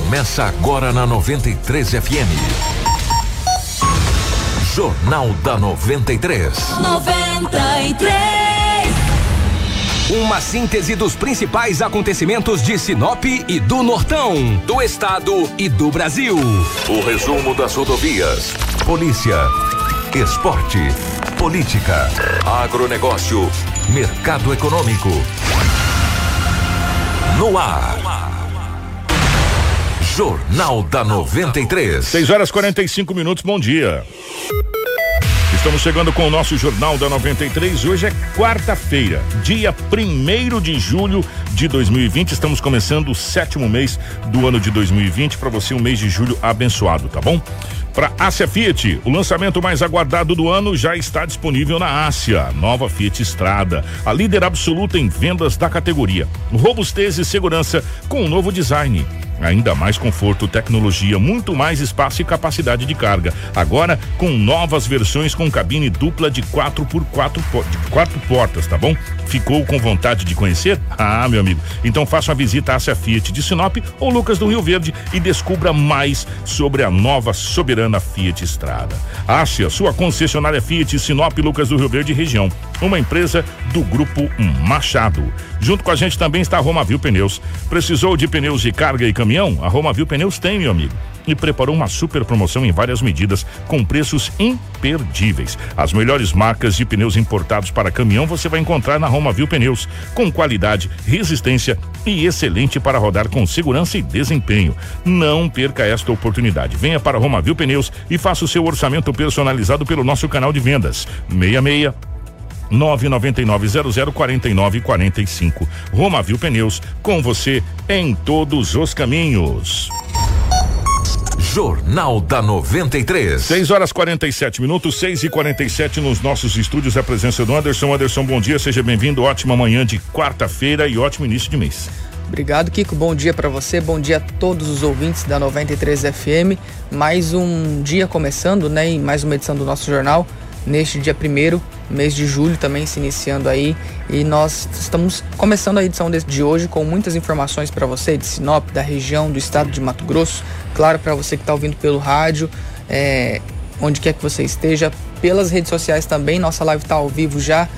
Começa agora na 93 FM. Jornal da 93. 93. Uma síntese dos principais acontecimentos de Sinop e do Nortão, do estado e do Brasil. O resumo das rodovias, polícia, esporte, política, agronegócio, mercado econômico. No ar. Jornal da 93. 6 horas 45 minutos, bom dia. Estamos chegando com o nosso Jornal da 93. Hoje é quarta-feira, dia 1 de julho de 2020. Estamos começando o sétimo mês do ano de 2020. Para você, um mês de julho abençoado, tá bom? Para Ásia Fiat, o lançamento mais aguardado do ano já está disponível na Ásia. Nova Fiat Estrada, a líder absoluta em vendas da categoria. Robustez e segurança com um novo design. Ainda mais conforto, tecnologia, muito mais espaço e capacidade de carga. Agora com novas versões com cabine dupla de 4 por 4 de quatro portas, tá bom? Ficou com vontade de conhecer? Ah, meu amigo. Então faça uma visita à Fiat de Sinop ou Lucas do Rio Verde e descubra mais sobre a nova soberana Fiat Estrada. Ásia, sua concessionária Fiat Sinop Lucas do Rio Verde região, uma empresa do grupo Machado. Junto com a gente também está a Romavil Pneus. Precisou de pneus de carga e caminhão? A Romavil Pneus tem, meu amigo e preparou uma super promoção em várias medidas com preços imperdíveis. As melhores marcas de pneus importados para caminhão você vai encontrar na Roma Viu Pneus, com qualidade, resistência e excelente para rodar com segurança e desempenho. Não perca esta oportunidade. Venha para Roma Viu Pneus e faça o seu orçamento personalizado pelo nosso canal de vendas. 66 999004945. Roma Viu Pneus, com você em todos os caminhos. Jornal da 93. 6 horas 47 minutos, 6 e 47 nos nossos estúdios. A presença do Anderson. Anderson, bom dia, seja bem-vindo. Ótima manhã de quarta-feira e ótimo início de mês. Obrigado, Kiko. Bom dia para você, bom dia a todos os ouvintes da 93 FM. Mais um dia começando, né? E mais uma edição do nosso jornal neste dia primeiro, mês de julho também se iniciando aí. E nós estamos começando a edição de hoje com muitas informações para você de Sinop, da região, do estado de Mato Grosso. Claro, para você que está ouvindo pelo rádio, é, onde quer que você esteja, pelas redes sociais também. Nossa live está ao vivo já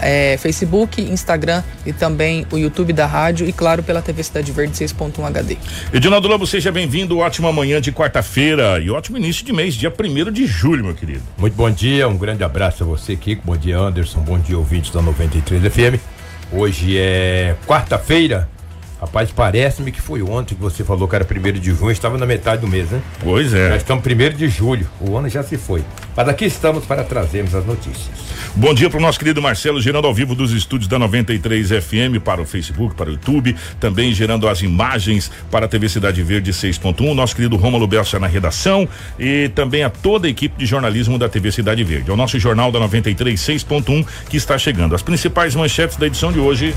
é, Facebook, Instagram e também o YouTube da rádio e, claro, pela TV Cidade Verde 6.1 HD. Edinaldo Lobo, seja bem-vindo. Ótima manhã de quarta-feira e ótimo início de mês, dia 1 de julho, meu querido. Muito bom dia, um grande abraço a você, Kiko. Bom dia, Anderson. Bom dia, ouvintes da 93 FM. Hoje é quarta-feira, Rapaz, parece-me que foi ontem que você falou que era primeiro de junho, estava na metade do mês, né? Pois é. Já estamos primeiro de julho, o ano já se foi. Mas aqui estamos para trazermos as notícias. Bom dia para o nosso querido Marcelo, gerando ao vivo dos estúdios da 93 FM para o Facebook, para o YouTube, também gerando as imagens para a TV Cidade Verde 6.1, nosso querido Romulo Belsa na redação e também a toda a equipe de jornalismo da TV Cidade Verde. É o nosso jornal da 93 6.1 que está chegando. As principais manchetes da edição de hoje.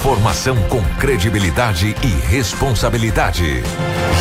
Informação com credibilidade e responsabilidade.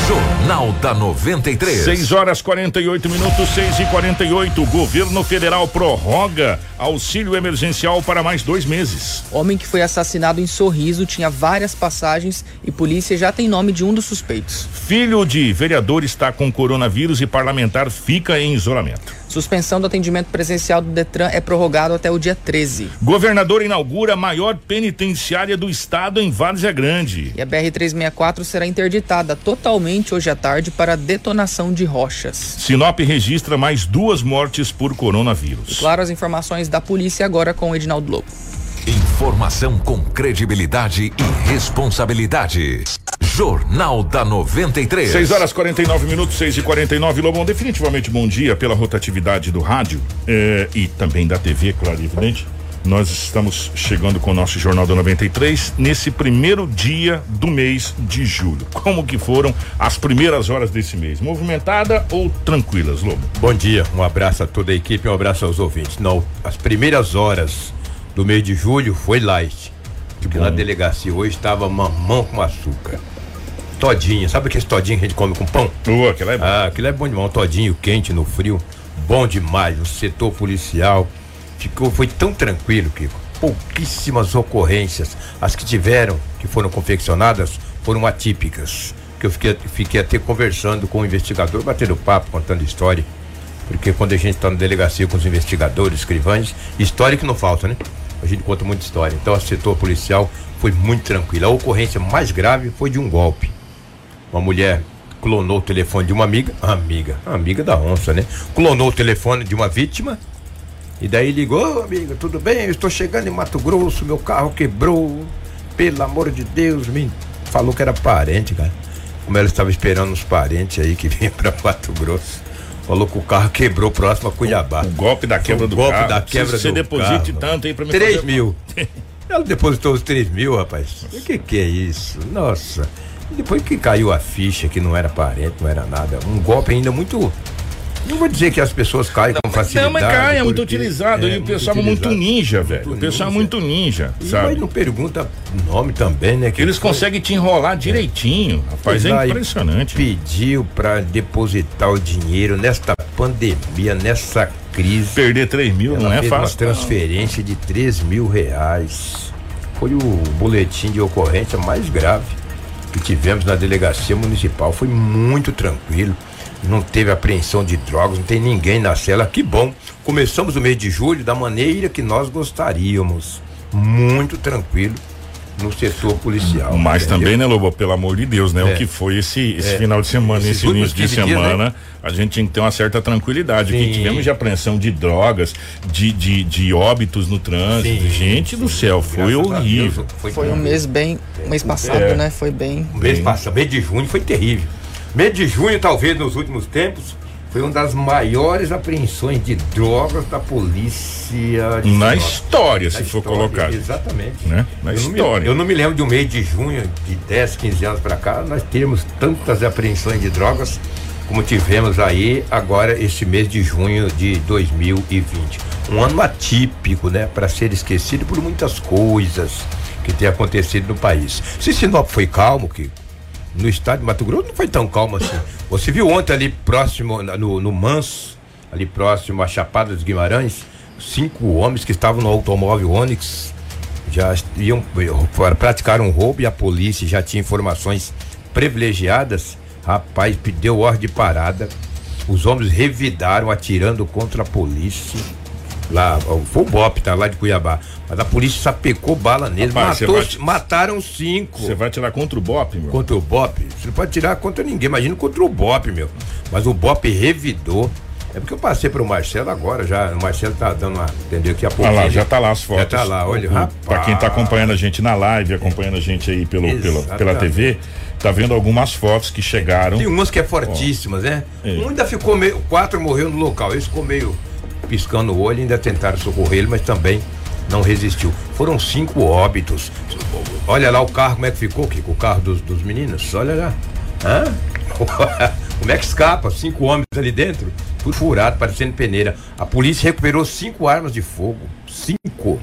Jornal da 93. 6 horas 48 minutos, 6 e 48. Governo federal prorroga auxílio emergencial para mais dois meses. Homem que foi assassinado em Sorriso tinha várias passagens e polícia já tem nome de um dos suspeitos. Filho de vereador está com coronavírus e parlamentar fica em isolamento. Suspensão do atendimento presencial do Detran é prorrogado até o dia 13. Governador inaugura a maior penitenciária do estado em Várzea Grande. E a BR-364 será interditada totalmente hoje à tarde para detonação de rochas. Sinop registra mais duas mortes por coronavírus. E claro, as informações da polícia agora com o Edinaldo Lobo. Informação com credibilidade e responsabilidade. Jornal da 93. 6 horas 49 minutos, 6 e 49 Lobão, definitivamente bom dia pela rotatividade do rádio eh, e também da TV, claro e evidente. Nós estamos chegando com o nosso Jornal da 93 nesse primeiro dia do mês de julho. Como que foram as primeiras horas desse mês? Movimentada ou tranquilas, Lobo? Bom dia, um abraço a toda a equipe, um abraço aos ouvintes. Não, as primeiras horas do mês de julho foi light. Porque na delegacia hoje estava mamão com açúcar. Todinha, sabe aquele todinho que a gente come com pão? Uh, aquilo é bom. Ah, aquilo é bom demais, um todinho quente no frio. Bom demais, o setor policial ficou, foi tão tranquilo, Kiko. Pouquíssimas ocorrências. As que tiveram, que foram confeccionadas, foram atípicas. Que eu fiquei, fiquei até conversando com o investigador, batendo papo, contando história. Porque quando a gente está na delegacia com os investigadores, escrivães, história que não falta, né? A gente conta muita história. Então, o setor policial foi muito tranquilo. A ocorrência mais grave foi de um golpe. Uma mulher clonou o telefone de uma amiga, amiga, amiga da onça, né? Clonou o telefone de uma vítima e daí ligou, amiga, tudo bem? Eu estou chegando em Mato Grosso, meu carro quebrou. Pelo amor de Deus, me falou que era parente, cara. Como ela estava esperando os parentes aí que vinham para Mato Grosso. Falou que o carro quebrou próximo a Cuiabá. O golpe da quebra o do golpe carro. da quebra Você do deposite carro. tanto aí pra mim 3 fazer- mil. Ela depositou os 3 mil, rapaz. O que que é isso? Nossa. E depois que caiu a ficha que não era parente, não era nada. Um golpe ainda muito. Não vou dizer que as pessoas caem com facilidade. Não, mas cai, é muito utilizado. é e o pessoal é muito ninja, velho. O pessoal é muito ninja, E, sabe? Mas não pergunta nome também, né? que Eles foi- conseguem te enrolar direitinho. Rapaz, é Lá e impressionante. Pediu pra depositar o dinheiro nesta pandemia, nessa crise. Perder 3 mil Ela não é fácil. uma transferência de 3 mil reais. Foi o boletim de ocorrência mais grave que tivemos na delegacia municipal. Foi muito tranquilo. Não teve apreensão de drogas, não tem ninguém na cela. Que bom. Começamos o mês de julho da maneira que nós gostaríamos. Muito tranquilo no setor policial. Mas entendeu? também, né, Lobo, pelo amor de Deus, né? É. O que foi esse, esse É. final de semana, Esses esse início de 15 dias, semana, né? a gente tinha que ter uma certa tranquilidade. O que Sim. tivemos de apreensão de drogas, de, de, de óbitos no trânsito. Sim, gente do céu, foi Graças horrível. Deus, Foi um mês bem. mês passado, É. né? Foi bem. O mês passado, mês de junho foi terrível. Mês de junho, talvez nos últimos tempos, foi uma das maiores apreensões de drogas da polícia. de Na história, se Na for história, colocado. Exatamente. Né? Na eu, não me, história. eu não me lembro de um mês de junho, de 10, 15 anos para cá, nós temos tantas apreensões de drogas como tivemos aí agora esse mês de junho de 2020. Um ano atípico, né? Para ser esquecido por muitas coisas que tem acontecido no país. Se Sinop foi calmo, que no estado de Mato Grosso não foi tão calmo assim. Você viu ontem ali próximo, no, no Manso, ali próximo à Chapada dos Guimarães, cinco homens que estavam no automóvel Onix já iam eh, praticar um roubo e a polícia já tinha informações privilegiadas. Rapaz, deu ordem de parada. Os homens revidaram atirando contra a polícia. Lá, ó, foi o BOP, tá lá de Cuiabá. Mas a polícia sapecou bala neles, Rapaz, matou, mataram cinco. Você vai tirar contra o Bop, meu? Contra o BOP? Você não pode tirar contra ninguém, imagina contra o BOP, meu. Mas o BOP revidou. É porque eu passei pro Marcelo agora já. O Marcelo tá dando uma. Entendeu? Daqui a pouco. Ah lá, já tá lá as fotos. Já tá lá, olha, O- rapaz. Pra quem tá acompanhando a gente na live, acompanhando a gente aí pelo, pela, pela. TV, tá vendo algumas fotos que chegaram. Tem umas que é fortíssimas, né? É. Um ainda ficou meio. Quatro morreu no local. Esse ficou meio piscando o olho, ainda tentaram socorrer ele, mas também não resistiu. Foram cinco óbitos. Olha lá o carro, como é que ficou, Kiko? O carro dos, dos meninos. Olha lá. Hã? como é que escapa? Cinco homens ali dentro, tudo furado, parecendo peneira. A polícia recuperou cinco armas de fogo. Cinco.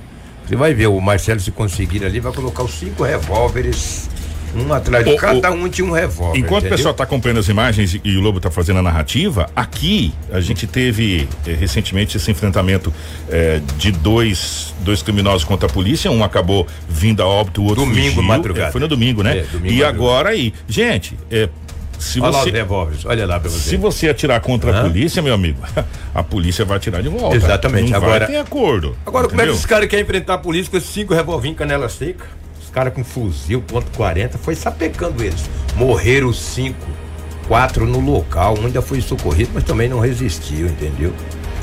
Você vai ver, o Marcelo, se conseguir ali, vai colocar os cinco revólveres. Um atrás de O- cada o- um tinha um revólver. Enquanto o entendeu? pessoal está acompanhando as imagens e, o Lobo está fazendo a narrativa, aqui a gente teve eh, recentemente esse enfrentamento eh, de dois, dois criminosos contra a polícia. Um acabou vindo a óbito, o outro Domingo, fugiu. madrugada. Eh, foi no domingo, né? É, domingo, e madrugada. agora aí, gente, eh, se Olha lá você os revólveres, olha lá pra você. se você atirar contra a polícia, meu amigo, a polícia vai atirar de volta. Exatamente. Não Agora- ter acordo. Agora, como é que entendeu? esses caras querem enfrentar a polícia com esses cinco revolvinhos canela seca? Caras com fuzil, ponto 40, foi sapecando eles. Morreram cinco, quatro no local, um ainda foi socorrido, mas também não resistiu, entendeu?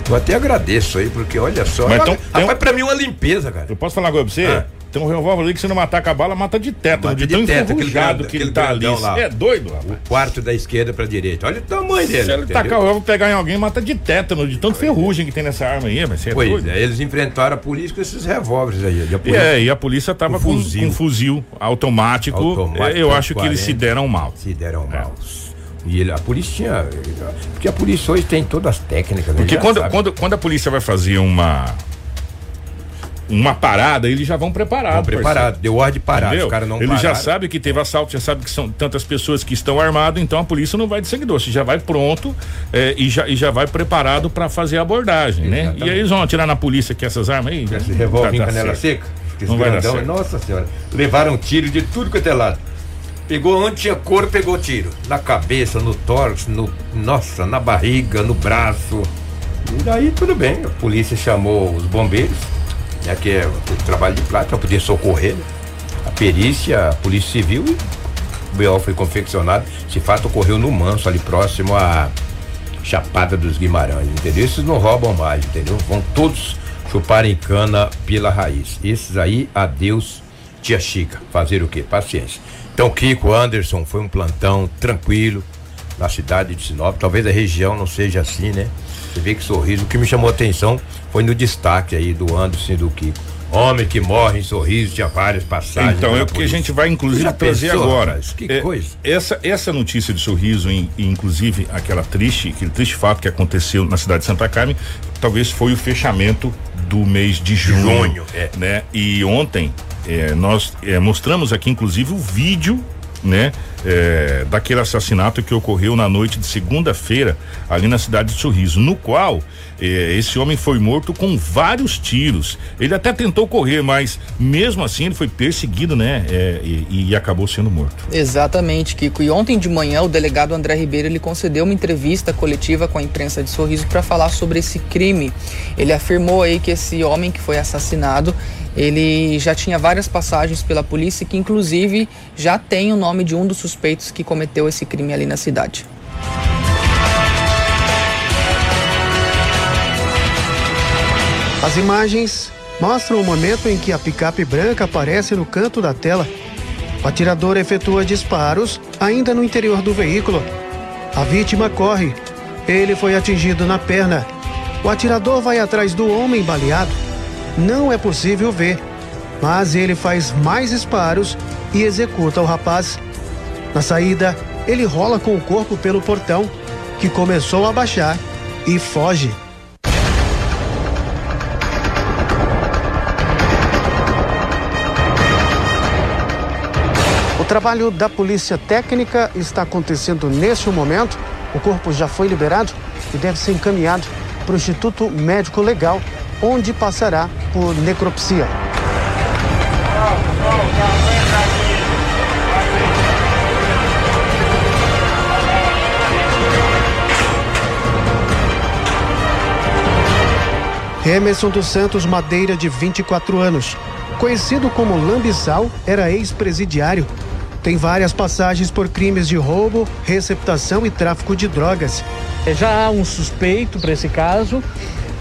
Eu até agradeço aí, porque olha só. Mas então, rapaz, pra mim é uma limpeza, cara. Eu posso falar agora pra você? Ah. Tem um revólver ali que se não matar com a bala, mata de tétano, Mata de de teto, aquele grande- que ele tá ali. lá. É doido, rapaz. O quarto da esquerda pra direita. Olha o tamanho dele. Se ele entendeu? tacar o revólver pegar em alguém, mata de tétano, de tanto ferrugem que tem nessa arma aí, mas você é Pois doido. é, eles enfrentaram a polícia com esses revólveres aí. E polícia é, e a polícia tava Com fuzil. com fuzil automático. Automático, É, eu acho que eles 40. se deram mal. se deram mal. E ele, a polícia tinha. Porque a polícia hoje tem todas as técnicas. né? Porque quando, sabe. quando, quando a polícia vai fazer uma. Uma parada, eles já vão preparados. Estão preparados, deu ordem de parar. Os caras não Ele já pararam. sabe que teve assalto, já sabe que são tantas pessoas que estão armadas, então a polícia não vai de seguidor, você já vai pronto eh, e, já, e já vai preparado para fazer a abordagem, né? Exatamente. E aí eles vão atirar na polícia com essas armas aí? Esse revólver em Tá- tá canela seca. Esse Não vai dar grandão, certo. nossa senhora. Levaram tiro de tudo quanto é lado. Pegou onde tinha couro, pegou tiro. Na cabeça, no tórax, no. Nossa, na barriga, no braço. E daí tudo bem. A polícia chamou os bombeiros, né? Que é trabalho de plata, pra poder socorrer. A perícia, a polícia civil o BO foi confeccionado. Esse fato ocorreu no Manso, ali próximo à Chapada dos Guimarães, entendeu? Esses não roubam mais, entendeu? Vão todos chuparem cana pela raiz. Esses aí, adeus, tia Chica. Fazer o quê? Paciência. Então, Kiko Anderson foi um plantão tranquilo na cidade de Sinop. Talvez a região não seja assim, né? Você vê que sorriso. O que me chamou a atenção foi no destaque aí do Anderson e do Kiko. Homem que morre em sorriso, tinha várias passagens. Então, é o que a gente vai, inclusive, trazer agora. que é, coisa. Essa, essa notícia de sorriso, e, inclusive aquela triste, aquele triste fato que aconteceu na cidade de Santa Carmen, talvez foi o fechamento do mês de junho. junho é. né? E ontem é, nós é, mostramos aqui, inclusive, o vídeo, né? É, daquele assassinato que ocorreu na noite de segunda-feira ali na cidade de Sorriso, no qual é, esse homem foi morto com vários tiros. Ele até tentou correr, mas mesmo assim ele foi perseguido, né? É, e, e, acabou sendo morto. Exatamente, Kiko. E ontem de manhã o delegado André Ribeiro ele concedeu uma entrevista coletiva com a imprensa de Sorriso para falar sobre esse crime. Ele afirmou aí que esse homem que foi assassinado ele já tinha várias passagens pela polícia que inclusive já tem o nome de um dos suspeitos que cometeu esse crime ali na cidade. As imagens mostram o momento em que a picape branca aparece no canto da tela. O atirador efetua disparos ainda no interior do veículo. A vítima corre. Ele foi atingido na perna. O atirador vai atrás do homem baleado não é possível ver, mas ele faz mais disparos e executa o rapaz. Na saída, ele rola com o corpo pelo portão, que começou a baixar e foge. O trabalho da polícia técnica está acontecendo neste momento. O corpo já foi liberado e deve ser encaminhado para o Instituto Médico Legal onde passará por necropsia. Emerson dos Santos Madeira, de 24 anos. Conhecido como Lambisal, era ex-presidiário. Tem várias passagens por crimes de roubo, receptação e tráfico de drogas. Já há um suspeito para esse caso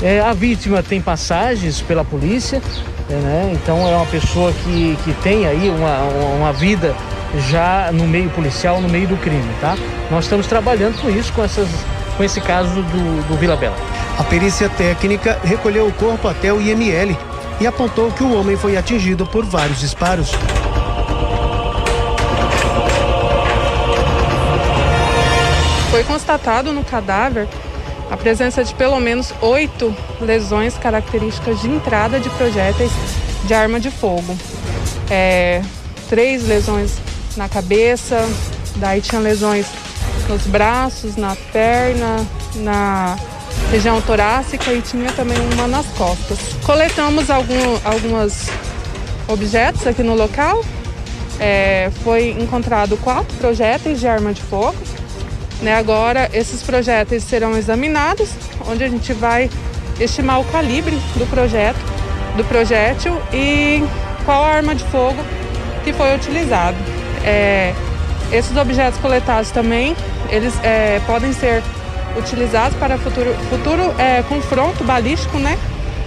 é, a vítima tem passagens pela polícia, é, né? então é uma pessoa que, que tem aí uma, uma vida já no meio policial, no meio do crime, tá? Nós estamos trabalhando com isso, com, essas, com esse caso do, do Vila Bela. A perícia técnica recolheu o corpo até o IML e apontou que o homem foi atingido por vários disparos. Foi constatado no cadáver a presença de pelo menos oito lesões características de entrada de projéteis de arma de fogo. É, três lesões na cabeça, daí tinha lesões nos braços, na perna, na região torácica e tinha também uma nas costas. Coletamos algum, alguns objetos aqui no local. É, foi encontrado quatro projéteis de arma de fogo, né? Agora, esses projéteis serão examinados, onde a gente vai estimar o calibre do projeto, do projétil e qual a arma de fogo que foi utilizado. É, esses objetos coletados também, eles é, podem ser utilizados para futuro, futuro é, confronto balístico, né?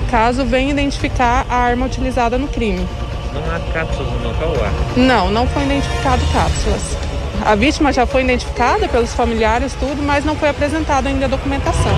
Caso venha identificar a arma utilizada no crime. Não há cápsulas no local? Não, não foi identificado cápsulas. A vítima já foi identificada pelos familiares, tudo, mas não foi apresentada ainda a documentação.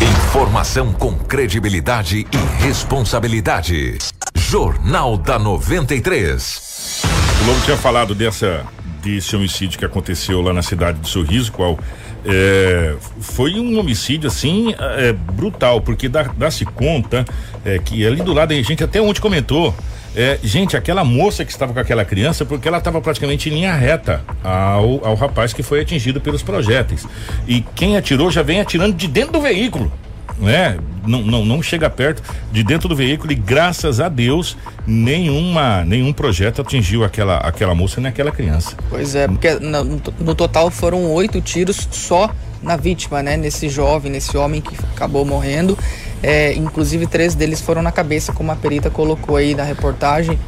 Informação com credibilidade e responsabilidade. Jornal da 93. O Lobo tinha falado dessa desse homicídio que aconteceu lá na cidade de Sorriso, qual é, foi um homicídio assim é, brutal, porque dá-se dá conta é, que ali do lado a gente até ontem comentou. É, gente, aquela moça que estava com aquela criança, porque ela estava praticamente em linha reta ao, ao rapaz que foi atingido pelos projéteis. E quem atirou já vem atirando de dentro do veículo. Né? Não, não, não chega perto de dentro do veículo e graças a Deus nenhuma nenhum projeto atingiu aquela aquela moça nem aquela criança. Pois é, porque no, no total foram oito tiros só na vítima, né? Nesse jovem, nesse homem que acabou morrendo. É, inclusive três deles foram na cabeça, como a perita colocou aí na reportagem.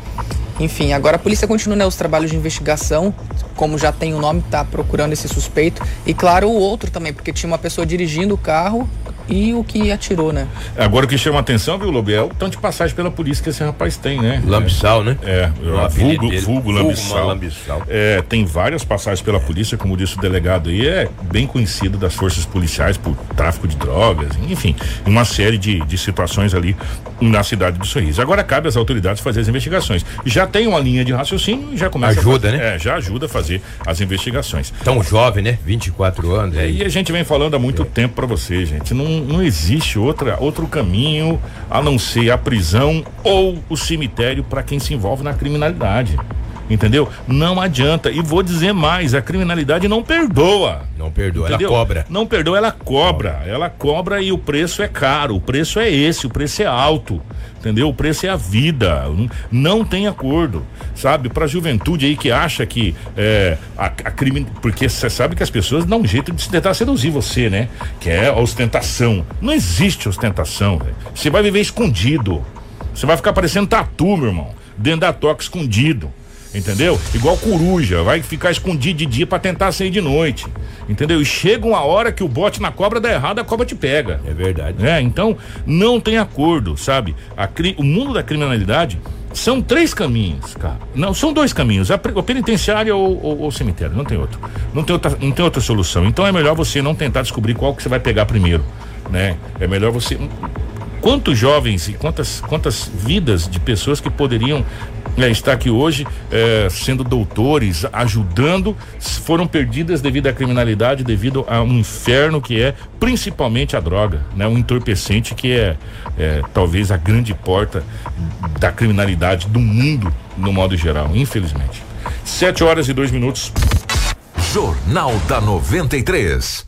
Enfim, agora a polícia continua né, os trabalhos de investigação, como já tem o nome, tá procurando esse suspeito. E claro, o outro também, porque tinha uma pessoa dirigindo o carro e o que atirou, né? Agora o que chama atenção, viu, Lobo, é o tanto de passagem pela polícia que esse rapaz tem, né? Lambissal, né? É, O vulgo, apelido vulgo dele. Lambissal. Lambissal. É, tem várias passagens pela polícia, como disse o delegado aí, é bem conhecido das forças policiais por tráfico de drogas, enfim, uma série de, de situações ali na cidade do Sorriso. Agora cabe às autoridades fazer as investigações. Já tem uma linha de raciocínio e já começa Ajuda, a, né? É, já ajuda a fazer as investigações. Tão jovem, né? 24 anos. É, aí. e a gente vem falando há muito tempo pra você, gente. Não, não existe outra, outro caminho a não ser a prisão ou o cemitério para quem se envolve na criminalidade. Entendeu? Não adianta. E vou dizer mais: a criminalidade não perdoa. Não perdoa, ela Entendeu? cobra. Não perdoa, ela cobra. Ela cobra e o preço é caro. O preço é esse, o preço é alto. Entendeu? O preço é a vida. Não- Não tem acordo. Sabe? Pra juventude aí que acha que é, a, a crime. Porque você sabe que as pessoas dão um jeito de tentar seduzir você, né? Que é a ostentação. Não existe ostentação, velho. Você vai viver escondido. Você vai ficar parecendo tatu, meu irmão. Dentro da toca escondido. Entendeu? Igual coruja, vai ficar escondido de dia pra tentar sair de noite. Entendeu? E chega uma hora que o bote na cobra dá errado, a cobra te pega. É verdade. É, então não tem acordo, sabe? A o mundo da criminalidade são três caminhos, cara. Não, são dois caminhos, a, ou, ou- ou o cemitério, não tem outro. Não tem outra, não tem outra solução. Então é melhor você não tentar descobrir qual que você vai pegar primeiro, né? É melhor você quantos jovens e quantas quantas vidas de pessoas que poderiam né, estar aqui hoje eh, sendo doutores, ajudando, foram perdidas devido à criminalidade, devido a um inferno que é principalmente a droga, né? Um entorpecente que é, é talvez a grande porta da criminalidade do mundo no modo geral, infelizmente. Sete horas e dois minutos. Jornal da 93.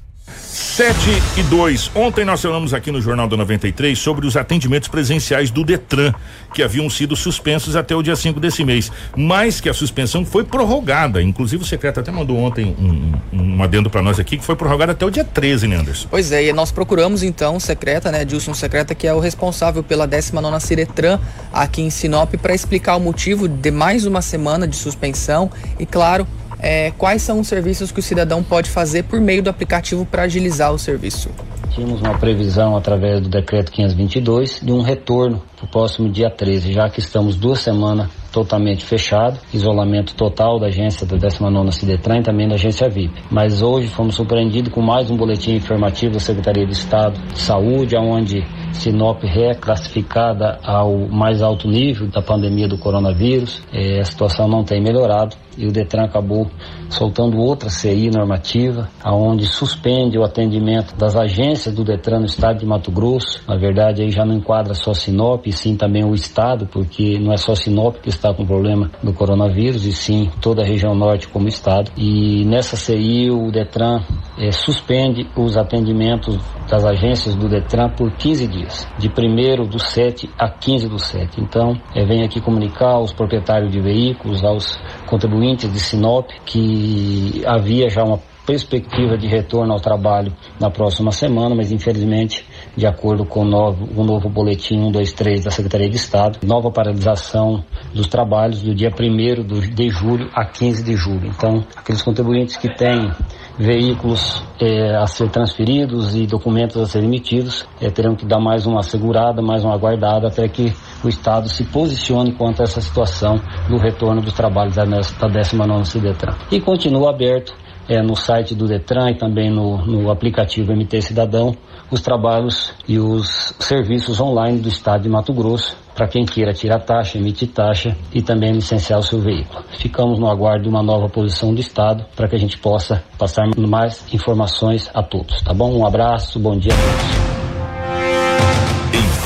7 e 2. Ontem nós falamos aqui no Jornal da 93 sobre os atendimentos presenciais do Detran, que haviam sido suspensos até o dia 5 desse mês, mas que a suspensão foi prorrogada. Inclusive o secretário até mandou ontem um, um, um adendo para nós aqui que foi prorrogada até o dia 13, né, Anderson? Pois é, e nós procuramos então o Secreta, né, Dilson Secreta, que é o responsável pela 19 Ciretran aqui em Sinop, para explicar o motivo de mais uma semana de suspensão e, claro, é, quais são os serviços que o cidadão pode fazer por meio do aplicativo para agilizar o serviço. Tínhamos uma previsão através do decreto 522 de um retorno para o próximo dia 13, já que estamos duas semanas totalmente fechado, isolamento total da agência da 19 Cidetran e também da agência VIP. Mas hoje fomos surpreendidos com mais um boletim informativo da Secretaria de Estado de Saúde, onde Sinop reclassificada ao mais alto nível da pandemia do coronavírus. Eh, a situação não tem melhorado e o Detran acabou soltando outra CI normativa, aonde suspende o atendimento das agências do Detran no estado de Mato Grosso. Na verdade, aí já não enquadra só Sinop, e sim também o estado, porque não é só Sinop que está com problema do coronavírus, e sim toda a região norte como estado. E nessa CI o Detran eh, suspende os atendimentos das agências do Detran por 15 dias, de 1 do 7 a 15 do 7. Então, eh, venho aqui comunicar aos proprietários de veículos, aos contribuintes de Sinop, que havia já uma perspectiva de retorno ao trabalho na próxima semana, mas infelizmente, de acordo com o novo, o novo boletim 123 da Secretaria de Estado, nova paralisação dos trabalhos do dia 1 do- de julho a 15 de julho. Então, aqueles contribuintes que têm veículos eh, a ser transferidos e documentos a serem emitidos eh, terão que dar mais uma segurada, mais uma aguardada até que o Estado se posicione quanto a essa situação do retorno dos trabalhos da, nes- da 19 Cidetran. E continua aberto eh, no site do Detran e também no, no aplicativo MT Cidadão os trabalhos e os serviços online do Estado de Mato Grosso para quem queira tirar taxa, emitir taxa e também licenciar o seu veículo. Ficamos no aguardo de uma nova posição do Estado para que a gente possa passar mais informações a todos, tá bom? Um abraço, bom dia a todos.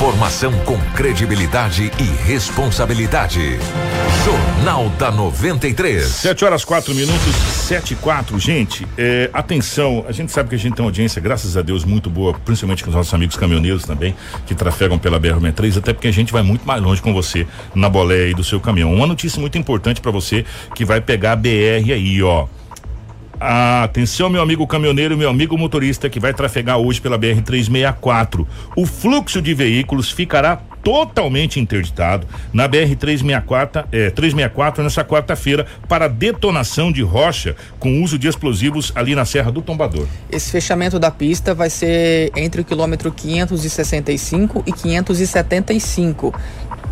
Informação com credibilidade e responsabilidade. Jornal da 93. 7 horas 4 minutos, 7 e 4. Gente, é, atenção, a gente sabe que a gente tem uma audiência, graças a Deus, muito boa, principalmente com os nossos amigos caminhoneiros também, que trafegam pela BR-63, até porque a gente vai muito mais longe com você na boleia aí do seu caminhão. Uma notícia muito importante para você que vai pegar a BR aí, ó. Atenção, meu amigo caminhoneiro, meu amigo motorista que vai trafegar hoje pela BR 364. O fluxo de veículos ficará totalmente interditado na BR 364, é, 364 nessa quarta-feira para detonação de rocha com uso de explosivos ali na Serra do Tombador. Esse fechamento da pista vai ser entre o quilômetro 565 e 575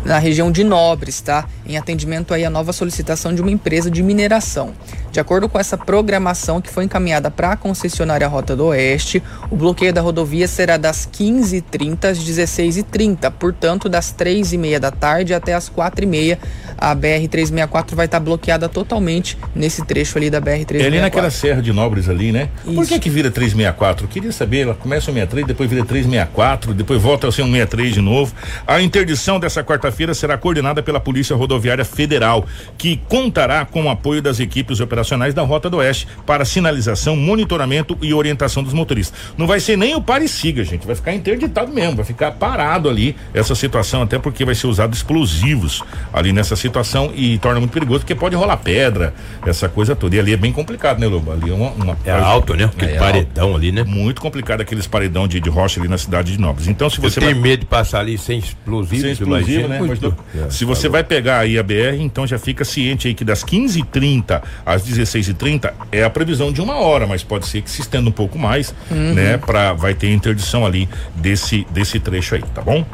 na região de Nobres, tá? Em atendimento aí à nova solicitação de uma empresa de mineração. De acordo com essa programação que foi encaminhada para a concessionária Rota do Oeste, o bloqueio da rodovia será das 15h30 às 16h30, portanto, das 3h30 da tarde até as 4h30. A BR-364 vai estar tá bloqueada totalmente nesse trecho ali da BR-364. É ali naquela Serra de Nobres ali, né? Isso. Por que que vira 364? Eu queria saber, ela começa o 63, depois vira 364, depois volta a ser um 63 de novo. A interdição dessa quarta-feira será coordenada pela Polícia Rodoviária Federal, que contará com o apoio das equipes operacionais da Rota do Oeste para sinalização, monitoramento e orientação dos motoristas. Não vai ser nem o pare siga, gente, vai ficar interditado mesmo, vai ficar parado ali essa situação, até porque vai ser usado explosivos ali nessa situação e torna muito perigoso, porque pode rolar pedra, essa coisa toda. E ali é bem complicado, né, Lobo? Ali é uma. uma é alto, né? Aquele é paredão alto. ali, né? Muito complicado aqueles paredão de, de rocha ali na cidade de Novos. Então, se você. Eu vai... medo de passar ali sem explosivo, sem explosivo, né? Muito. É, se você vai pegar aí a BR, então já fica ciente aí que das 15h30 às 16h30 é a previsão de uma hora, mas pode ser que se estenda um pouco mais, uhum. né? Pra, vai ter interdição ali desse, desse trecho aí, tá bom?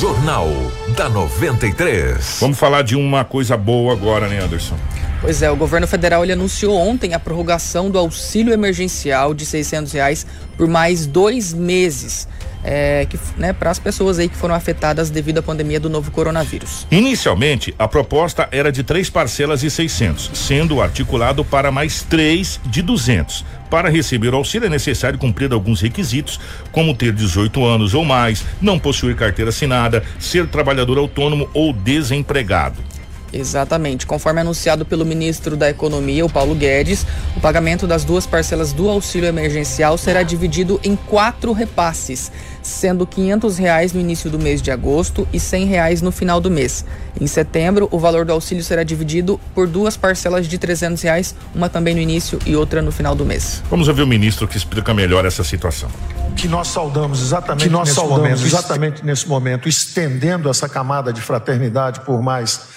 Jornal da 93. Vamos falar de uma coisa boa agora, né, Anderson? Pois é, o governo federal ele anunciou ontem a prorrogação do auxílio emergencial de 600 reais por mais dois meses. É, que, né, para as pessoas aí que foram afetadas devido à pandemia do novo coronavírus. Inicialmente, a proposta era de três parcelas de 600, sendo articulado para mais três de 200. Para receber o auxílio é necessário cumprir alguns requisitos, como ter 18 anos ou mais, não possuir carteira assinada, ser trabalhador autônomo ou desempregado. Exatamente. Conforme anunciado pelo ministro da Economia, o Paulo Guedes, o pagamento das duas parcelas do auxílio emergencial será dividido em quatro repasses, sendo 500 reais no início do mês de agosto e 100 reais no final do mês. Em setembro, o valor do auxílio será dividido por duas parcelas de 300 reais, uma também no início e outra no final do mês. Vamos ouvir o ministro que explica melhor essa situação. Que nós saudamos exatamente que nós nesse saudamos momento, exatamente nesse momento, estendendo essa camada de fraternidade por mais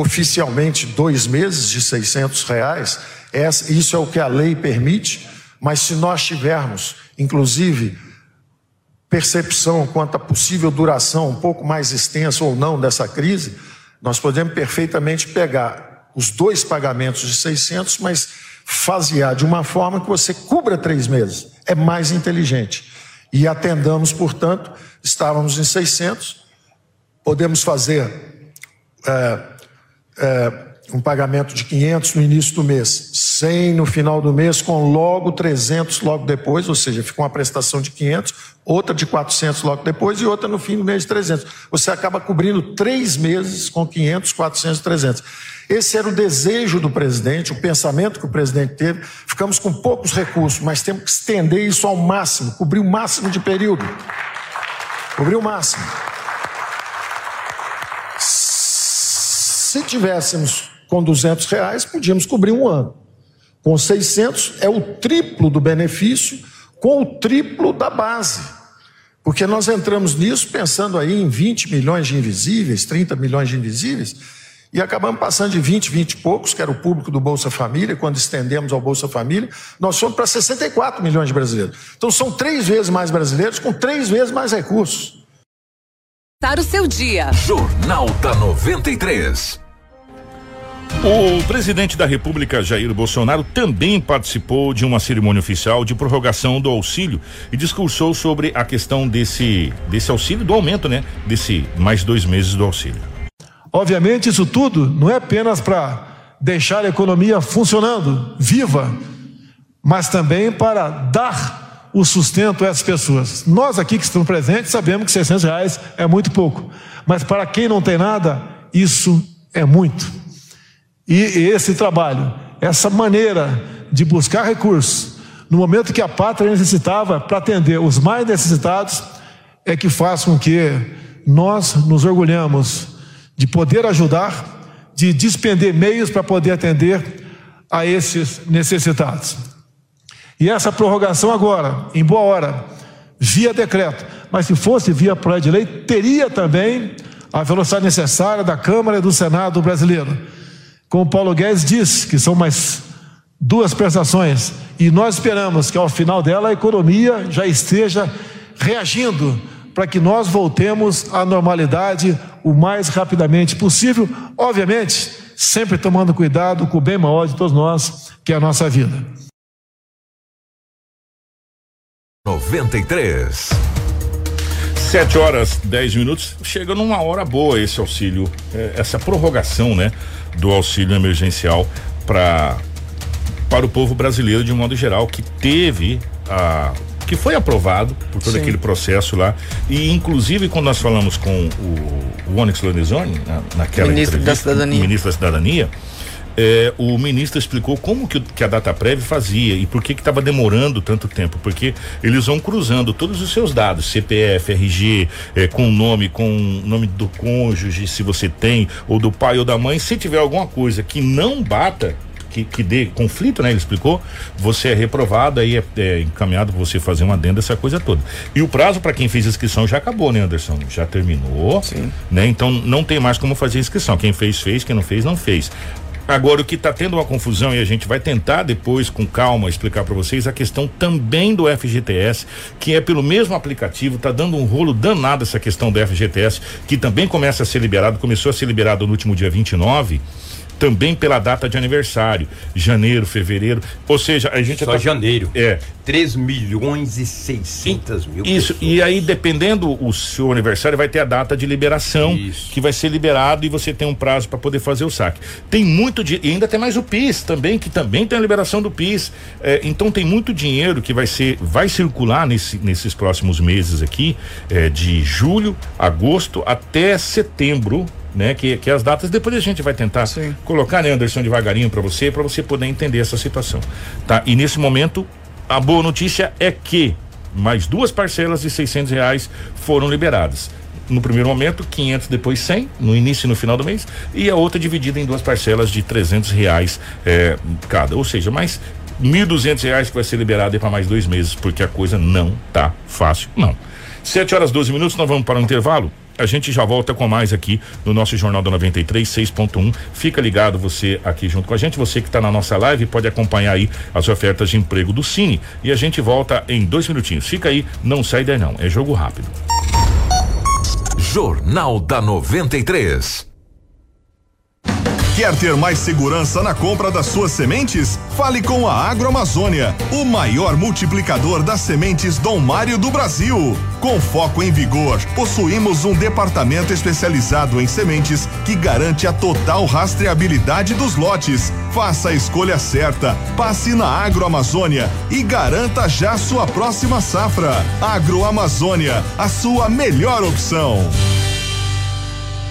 oficialmente dois meses de 600 reais, isso é o que a lei permite, mas se nós tivermos, inclusive, percepção quanto à possível duração um pouco mais extensa ou não dessa crise, nós podemos perfeitamente pegar os dois pagamentos de 600, mas fasear de uma forma que você cubra três meses. É mais inteligente. E atendamos, portanto, estávamos em 600, podemos fazer é, é, um pagamento de 500 no início do mês, 100 no final do mês, com logo 300 logo depois, ou seja, fica uma prestação de 500, outra de 400 logo depois e outra no fim do mês de 300. Você acaba cobrindo três meses com 500, 400, 300. Esse era o desejo do presidente, o pensamento que o presidente teve. Ficamos com poucos recursos, mas temos que estender isso ao máximo, cobrir o máximo de período. Cobrir o máximo. Se tivéssemos com 200 reais, podíamos cobrir um ano. Com 600 é o triplo do benefício, com o triplo da base. Porque nós entramos nisso pensando aí em 20 milhões de invisíveis, 30 milhões de invisíveis, e acabamos passando de 20, 20 e poucos, que era o público do Bolsa Família, quando estendemos ao Bolsa Família, nós fomos para 64 milhões de brasileiros. Então são três vezes mais brasileiros com três vezes mais recursos o seu dia. Jornal da 93. O presidente da República, Jair Bolsonaro, também participou de uma cerimônia oficial de prorrogação do auxílio e discursou sobre a questão desse, desse auxílio, do aumento, né? Desse mais dois meses do auxílio. Obviamente, isso tudo não é apenas para deixar a economia funcionando, viva, mas também para dar o sustento a essas pessoas. Nós aqui que estamos presentes sabemos que 600 reais é muito pouco, mas para quem não tem nada, isso é muito. E esse trabalho, essa maneira de buscar recursos, no momento que a pátria necessitava para atender os mais necessitados, é que faz com que nós nos orgulhamos de poder ajudar, de despender meios para poder atender a esses necessitados. E essa prorrogação agora, em boa hora, via decreto, mas se fosse via projeto de lei, teria também a velocidade necessária da Câmara e do Senado brasileiro. Como Paulo Guedes disse, que são mais duas prestações, e nós esperamos que ao final dela a economia já esteja reagindo para que nós voltemos à normalidade o mais rapidamente possível, obviamente, sempre tomando cuidado com o bem maior de todos nós, que é a nossa vida. 93. 7 horas 10 minutos, chega numa hora boa esse auxílio, é, essa prorrogação, né, do auxílio emergencial para para o povo brasileiro de um modo geral que teve a que foi aprovado por todo Sim. aquele processo lá e inclusive quando nós falamos com o, o Onyx Lorenzoni na, naquela ministro da cidadania, ministro da cidadania é, o ministro explicou como que, que, a data prévia fazia e por que estava demorando tanto tempo, porque eles vão cruzando todos os seus dados, CPF, RG, é, com o nome, com o nome do cônjuge, se você tem, ou do pai ou da mãe, se tiver alguma coisa que não bata, que, que dê conflito, né? Ele explicou, você é reprovado, aí é, é encaminhado para você fazer uma adenda, essa coisa toda. E o prazo para quem fez inscrição já acabou, né, Anderson? Já terminou, Sim. né? Então não tem mais como fazer inscrição. Quem fez, fez, quem não fez, não fez. Agora, o que está tendo uma confusão, e a gente vai tentar depois, com calma, explicar para vocês, a questão também do FGTS, que é pelo mesmo aplicativo, está dando um rolo danado essa questão do FGTS, que também começa a ser liberado, começou a ser liberado no último dia 29 também pela data de aniversário, janeiro, fevereiro, ou seja, a gente só tá, janeiro. É. 3 milhões e 600 mil. Isso, pessoas. e aí dependendo o seu aniversário vai ter a data de liberação, Isso. que vai ser liberado e você tem um prazo para poder fazer o saque. Tem muito de, e ainda tem mais o PIS também, que também tem a liberação do PIS. É, então tem muito dinheiro que vai ser, vai circular nesse, nesses próximos meses aqui, é, de julho, agosto até setembro né? Que, que as datas depois a gente vai tentar Sim. colocar, né, Anderson, devagarinho para você, para você poder entender essa situação, tá? E nesse momento a boa notícia é que mais duas parcelas de 600 reais foram liberadas. No primeiro momento, 500, depois 100, no início e no final do mês, e a outra dividida em duas parcelas de 300 reais é, cada. Ou seja, mais 1.200 reais que vai ser liberado para mais dois meses, porque a coisa não tá fácil, não. 7 horas 12 minutos, nós vamos para o um intervalo. A gente já volta com mais aqui no nosso Jornal da 93 6.1. Fica ligado você aqui junto com a gente. Você que está na nossa live pode acompanhar aí as ofertas de emprego do Cine. E a gente volta em dois minutinhos. Fica aí, não sai daí não. É jogo rápido. Jornal da 93. Quer ter mais segurança na compra das suas sementes? Fale com a Agroamazônia, o maior multiplicador das sementes Dom Mário do Brasil. Com foco em vigor, possuímos um departamento especializado em sementes que garante a total rastreabilidade dos lotes. Faça a escolha certa, passe na Agroamazônia e garanta já sua próxima safra. Agroamazônia, a sua melhor opção.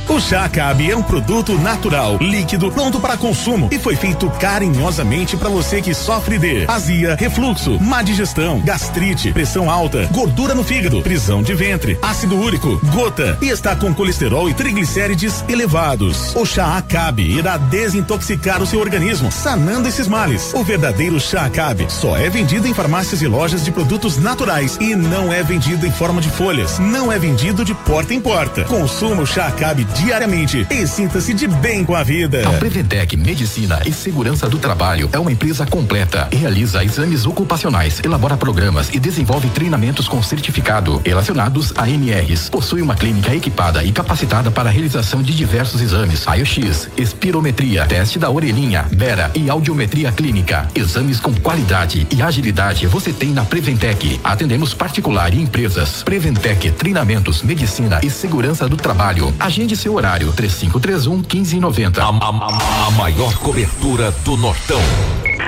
O chá Cabe é um produto natural, líquido, pronto para consumo e foi feito carinhosamente para você que sofre de azia, refluxo, má digestão, gastrite, pressão alta, gordura no fígado, prisão de ventre, ácido úrico, gota e está com colesterol e triglicérides elevados. O chá Acabe irá desintoxicar o seu organismo, sanando esses males. O verdadeiro chá Acabe só é vendido em farmácias e lojas de produtos naturais e não é vendido em forma de folhas. Não é vendido de porta em porta. Consuma o chá Acabe diariamente e sinta-se de bem com a vida. A Preventec Medicina e Segurança do Trabalho é uma empresa completa. Realiza exames ocupacionais, elabora programas e desenvolve treinamentos com certificado relacionados a NRs. Possui uma clínica equipada e capacitada para a realização de diversos exames: raio-x, espirometria, teste da orelhinha, bera e audiometria clínica. Exames com qualidade e agilidade você tem na Preventec. Atendemos particular e empresas. Preventec, treinamentos, medicina e segurança do trabalho. Agende seu seu horário. 3531 1590. A, a, a, maior cobertura do Nortão.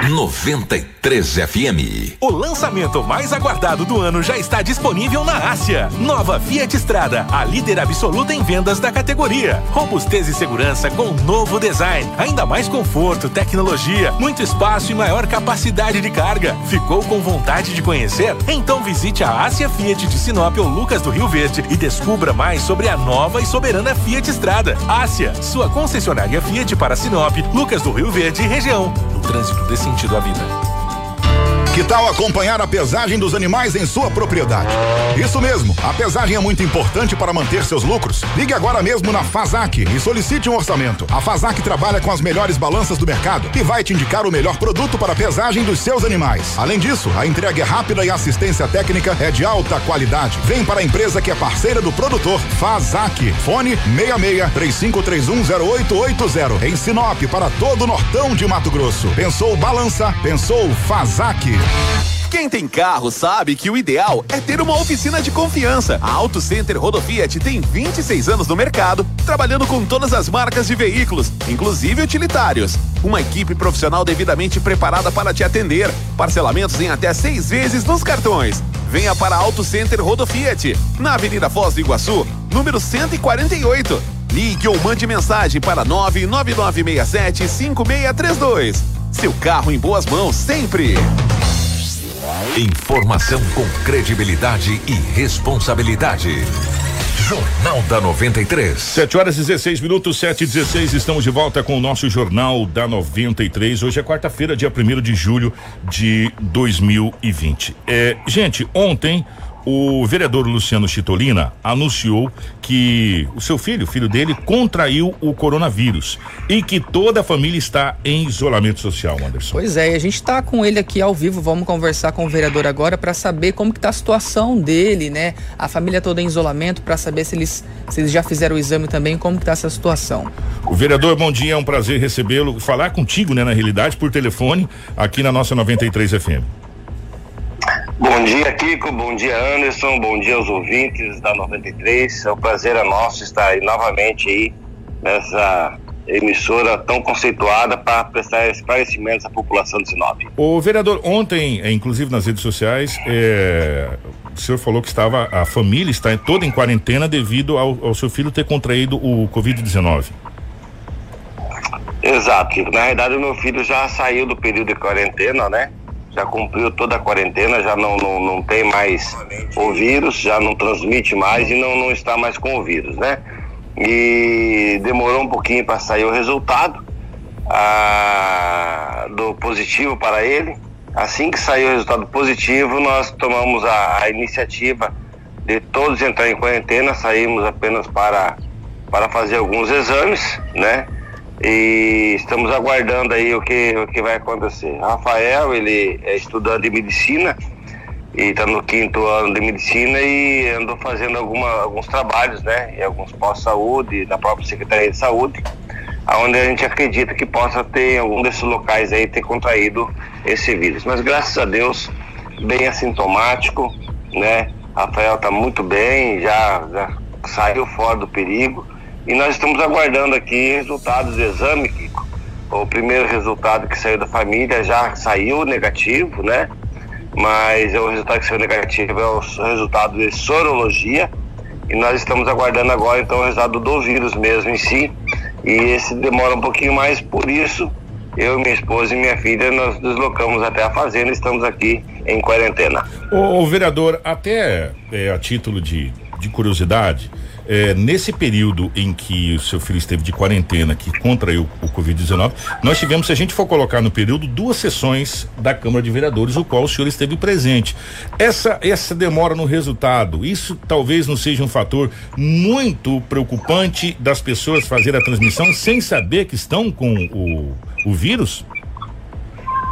93 FM. O lançamento mais aguardado do ano já está disponível na Ásia. Nova Fiat Estrada, a líder absoluta em vendas da categoria. Robustez e segurança com novo design. Ainda mais conforto, tecnologia, muito espaço e maior capacidade de carga. Ficou com vontade de conhecer? Então visite a Ásia Fiat de Sinop ou Lucas do Rio Verde e descubra mais sobre a nova e soberana Fiat Estrada. Ásia, sua concessionária Fiat para Sinop, Lucas do Rio Verde e região. No trânsito desse sentido à vida. Que tal acompanhar a pesagem dos animais em sua propriedade? Isso mesmo, a pesagem é muito importante para manter seus lucros. Ligue agora mesmo na Fazac e solicite um orçamento. A Fazac trabalha com as melhores balanças do mercado e vai te indicar o melhor produto para a pesagem dos seus animais. Além disso, a entrega é rápida e a assistência técnica é de alta qualidade. Vem para a empresa que é parceira do produtor, Fazac. Fone 66 35310880 em Sinop para todo o Nortão de Mato Grosso. Pensou balança? Pensou Fazac. Quem tem carro sabe que o ideal é ter uma oficina de confiança. A Auto Center Rodofiat tem 26 anos no mercado, trabalhando com todas as marcas de veículos, inclusive utilitários. Uma equipe profissional devidamente preparada para te atender. Parcelamentos em até seis vezes nos cartões. Venha para Auto Center Rodofiat, na Avenida Foz do Iguaçu, número 148. Ligue ou mande mensagem para 99967 5632. Seu carro em boas mãos sempre. Informação com credibilidade e responsabilidade. Jornal da 93. 7 horas e 16 minutos, 7 e 16. Estamos de volta com o nosso Jornal da 93. Hoje é quarta-feira, dia 1 de julho de 2020. É, gente, ontem o vereador Luciano Chitolina anunciou que o seu filho, o filho dele, contraiu o coronavírus e que toda a família está em isolamento social, Anderson. Pois é, a gente está com ele aqui ao vivo, vamos conversar com o vereador agora para saber como que tá a situação dele, né? A família toda em isolamento para saber se eles se eles já fizeram o exame também, como que tá essa situação. O vereador, bom dia, é um prazer recebê-lo, falar contigo, né, na realidade, por telefone, aqui na nossa 93 FM. Bom dia, Kiko. Bom dia, Anderson. Bom dia aos ouvintes da 93. É um prazer é nosso estar aí novamente aí nessa emissora tão conceituada para prestar esclarecimentos à população de Sinop. O vereador, ontem, é, inclusive nas redes sociais, é, o senhor falou que estava, a família está toda em quarentena devido ao, ao seu filho ter contraído o Covid-19. Exato, Kiko. Na verdade, o meu filho já saiu do período de quarentena, né? Já cumpriu toda a quarentena, já não, não, não tem mais o vírus, já não transmite mais e não, não está mais com o vírus, né? E demorou um pouquinho para sair o resultado do positivo para ele. Assim que saiu o resultado positivo, nós tomamos a, a iniciativa de todos entrar em quarentena, saímos apenas para, para fazer alguns exames, né? E estamos aguardando aí o que, o que vai acontecer. Rafael, ele é estudante de medicina e está no quinto ano de medicina e andou fazendo alguma, alguns trabalhos, né, em alguns pós-saúde, na própria Secretaria de Saúde, onde a gente acredita que possa ter em algum desses locais aí ter contraído esse vírus. Mas graças a Deus, bem assintomático, né? Rafael está muito bem, já, já saiu fora do perigo e nós estamos aguardando aqui resultados do exame, Kiko. O primeiro resultado que saiu da família já saiu negativo, né? Mas o resultado que saiu negativo é o resultado de sorologia. E nós estamos aguardando agora então o resultado do vírus mesmo em si. E esse demora um pouquinho mais, por isso eu, minha esposa e minha filha, nós deslocamos até a fazenda, estamos aqui em quarentena. O vereador, até é, a título de, de curiosidade, é, nesse período em que o seu filho esteve de quarentena, que contraiu o Covid-19, nós tivemos, se a gente for colocar no período, duas sessões da Câmara de Vereadores, o qual o senhor esteve presente. Essa, essa demora no resultado, isso talvez não seja um fator muito preocupante das pessoas fazer a transmissão sem saber que estão com o, o vírus?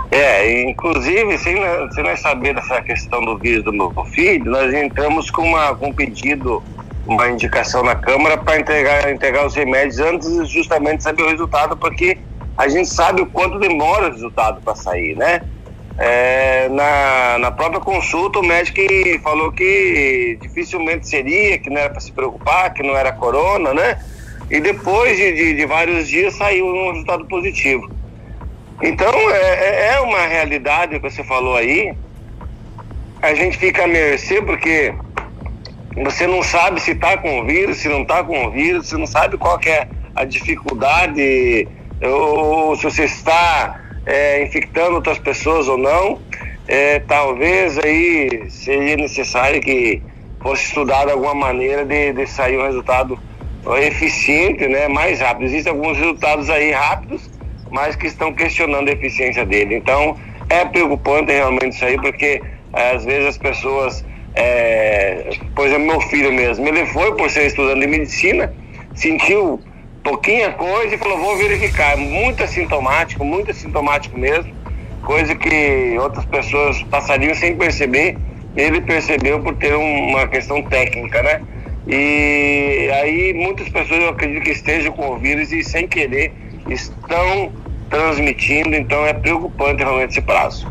É, inclusive, sem, sem nós saber dessa questão do vírus do meu filho, nós entramos com, uma, com um pedido uma indicação na Câmara para entregar, entregar os remédios antes justamente saber o resultado, porque a gente sabe o quanto demora o resultado para sair, né? É, na, na própria consulta, o médico falou que dificilmente seria, que não era para se preocupar, que não era corona, né? E depois de, de, de vários dias saiu um resultado positivo. Então, é, é, é uma realidade que você falou aí. A gente fica a mercê porque você não sabe se está com o vírus, se não está com o vírus, você não sabe qual é a dificuldade ou se você está é, infectando outras pessoas ou não. É, talvez aí seria necessário que fosse estudado alguma maneira de, de sair um resultado eficiente, né, mais rápido. Existem alguns resultados aí rápidos, mas que estão questionando a eficiência dele. Então, é preocupante realmente isso aí, porque às vezes as pessoas, é, por exemplo, meu filho mesmo, ele foi por ser estudante de medicina, sentiu pouquinha coisa e falou, vou verificar. Muito assintomático, muito assintomático mesmo, coisa que outras pessoas passariam sem perceber, ele percebeu por ter uma questão técnica, né? E aí muitas pessoas eu acredito que estejam com o vírus e sem querer estão transmitindo, então é preocupante realmente esse prazo.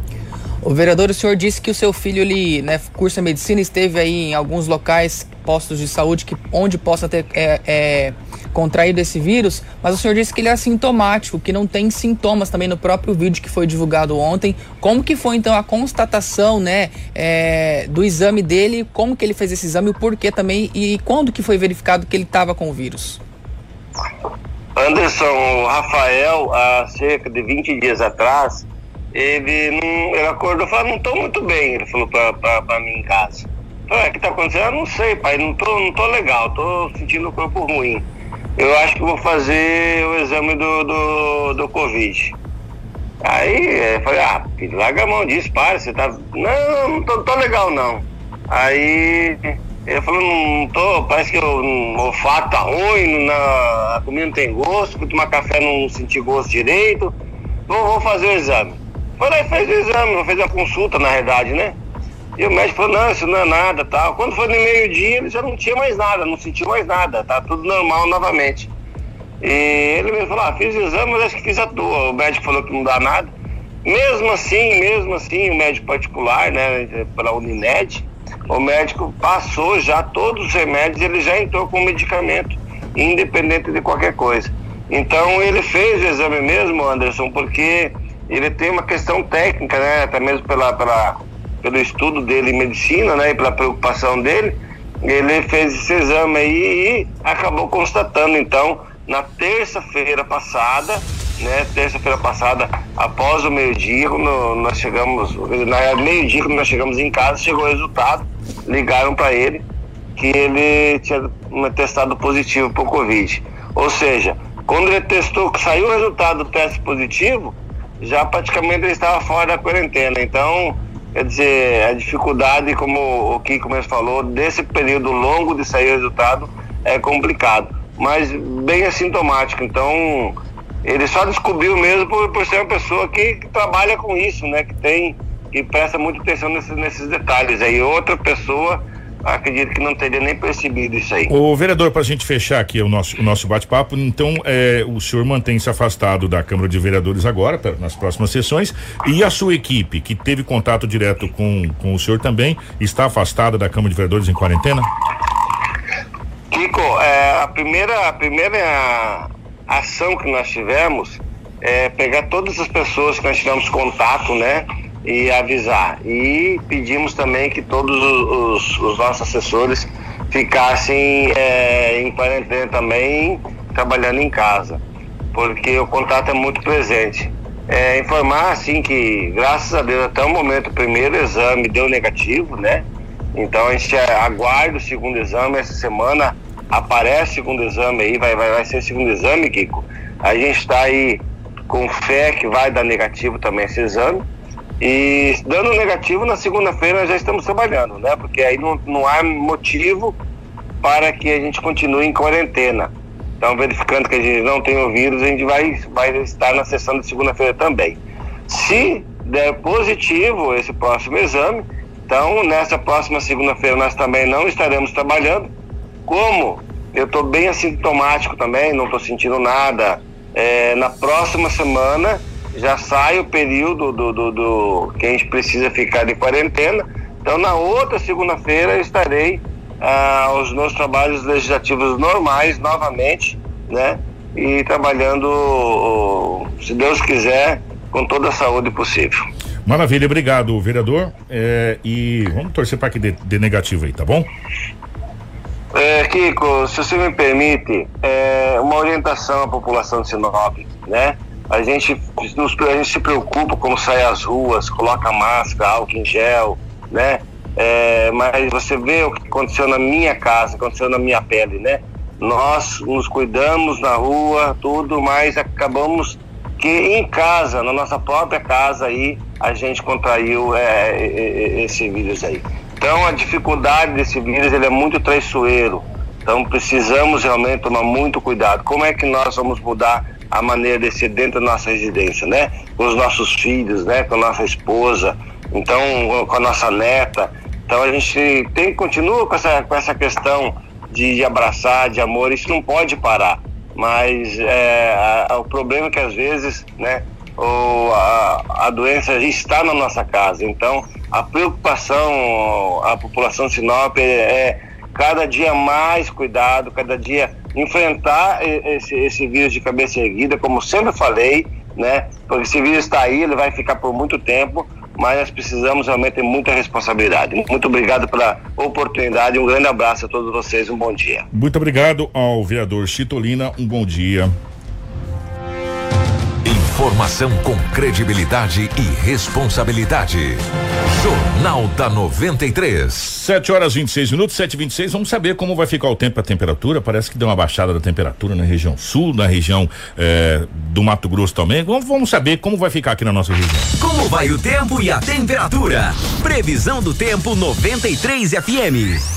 O vereador, o senhor disse que o seu filho ele né, cursa medicina, esteve aí em alguns locais, postos de saúde, que, onde possa ter é, é, contraído esse vírus, mas o senhor disse que ele é assintomático, que não tem sintomas também no próprio vídeo que foi divulgado ontem. Como que foi então a constatação, né, é, do exame dele? Como que ele fez esse exame, o porquê também e quando que foi verificado que ele estava com o vírus? Anderson, o Rafael, há cerca de 20 dias atrás, ele não, ele acordou e falou, não estou muito bem, ele falou para mim em casa. Falei, o é, que está acontecendo? Eu não sei, pai, não tô, não tô legal, tô sentindo o corpo ruim eu acho que vou fazer o exame do, do, do Covid. Aí eu falei, ah, filho, larga a mão disso, para, você tá. Não, não tô, tô legal não. Aí ele falou, não tô, parece que o olfato tá ruim, na, a comida não tem gosto, fui tomar café não senti gosto direito. Vou, vou fazer o exame. Foi lá e fez o exame, fez a consulta na verdade, né? E o médico falou, não, isso não é nada, tal. Quando foi no meio-dia, ele já não tinha mais nada, não sentiu mais nada, tá tudo normal novamente. E ele mesmo falou, ah, fiz o exame, mas acho que fiz a tua. O médico falou que não dá nada. Mesmo assim, mesmo assim, o médico particular, né, pela Unimed, o médico passou já todos os remédios, ele já entrou com medicamento, independente de qualquer coisa. Então ele fez o exame mesmo, Anderson, porque ele tem uma questão técnica, né, até mesmo pela, pela pelo estudo dele em medicina, né, e pela preocupação dele, ele fez esse exame aí e acabou constatando, então, na terça-feira passada, né, terça-feira passada, após o meio-dia, nós chegamos, na meio-dia, quando nós chegamos em casa, chegou o resultado, ligaram para ele que ele tinha testado positivo para o Covid. Ou seja, quando ele testou, saiu o resultado do teste positivo, já praticamente ele estava fora da quarentena. Então, Quer dizer, a dificuldade, como o Kiko mesmo falou, desse período longo de sair o resultado é complicado, mas bem assintomático. Então, ele só descobriu mesmo por, por ser uma pessoa que, que, trabalha com isso, né? Que tem, que presta muita atenção nesses, nesses detalhes. Aí outra pessoa acredito que não teria nem percebido isso aí. O vereador, para a gente fechar aqui o nosso, o nosso bate-papo, então é, o senhor mantém-se afastado da Câmara de Vereadores agora, pra, nas próximas sessões, e a sua equipe, que teve contato direto com, com o senhor também, está afastada da Câmara de Vereadores em quarentena? Kiko, é, a primeira, a primeira ação que nós tivemos é pegar todas as pessoas que nós tivemos contato, né? e avisar. E pedimos também que todos os, os nossos assessores ficassem é, em quarentena também, trabalhando em casa, porque o contato é muito presente. É, informar assim que, graças a Deus, até o momento, o primeiro exame deu negativo, né? Então a gente aguarda o segundo exame essa semana. Aparece segundo exame aí, vai, vai, vai ser segundo exame, Kiko. A gente está aí com fé que vai dar negativo também esse exame. E dando negativo, na segunda-feira já estamos trabalhando, né? Porque aí não, não há motivo para que a gente continue em quarentena. Então, verificando que a gente não tem o vírus, a gente vai, vai estar na sessão de segunda-feira também. Se der positivo esse próximo exame, então nessa próxima segunda-feira nós também não estaremos trabalhando. Como eu estou bem assintomático também, não estou sentindo nada, é, na próxima semana já sai o período do, do, do, que a gente precisa ficar de quarentena. Então, na outra segunda-feira, estarei ah, aos meus trabalhos legislativos normais novamente, né? E trabalhando, se Deus quiser, com toda a saúde possível. Maravilha, obrigado, vereador. É, e vamos torcer para que dê, dê negativo aí, tá bom? É, Kiko, se você me permite, é, uma orientação à população de Sinop, né? A gente, nos, a gente se preocupa como sai às ruas, coloca máscara, álcool em gel, né? É, mas você vê o que aconteceu na minha casa, aconteceu na minha pele, né? Nós nos cuidamos na rua, tudo, mas acabamos que em casa, na nossa própria casa aí, a gente contraiu é, é, é esse vírus aí. Então a dificuldade desse vírus ele é muito traiçoeiro. Então precisamos realmente tomar muito cuidado. Como é que nós vamos mudar a maneira de ser dentro da nossa residência, né? Com os nossos filhos, né? Com a nossa esposa, então com a nossa neta. Então a gente tem continua com essa, com essa questão de, de abraçar, de amor. Isso não pode parar. Mas é, a, a, o problema é que às vezes, né? ou a, doença está na nossa casa. Então, a preocupação, a população Sinop é, é cada dia mais cuidado, cada dia enfrentar esse, esse vírus de cabeça erguida, como sempre falei, né? Porque esse vírus está aí, ele vai ficar por muito tempo, mas nós precisamos realmente ter muita responsabilidade. Muito obrigado pela oportunidade, um grande abraço a todos vocês, um bom dia. Muito obrigado ao vereador Chitolina, um bom dia. Informação com credibilidade e responsabilidade. Jornal da 93. 7 horas 26 minutos, 7 e 26 Vamos saber como vai ficar o tempo e a temperatura. Parece que deu uma baixada da temperatura na região sul, na região eh, do Mato Grosso também. Vamos, vamos saber como vai ficar aqui na nossa região. Como vai o tempo e a temperatura? Previsão do tempo 93 FM.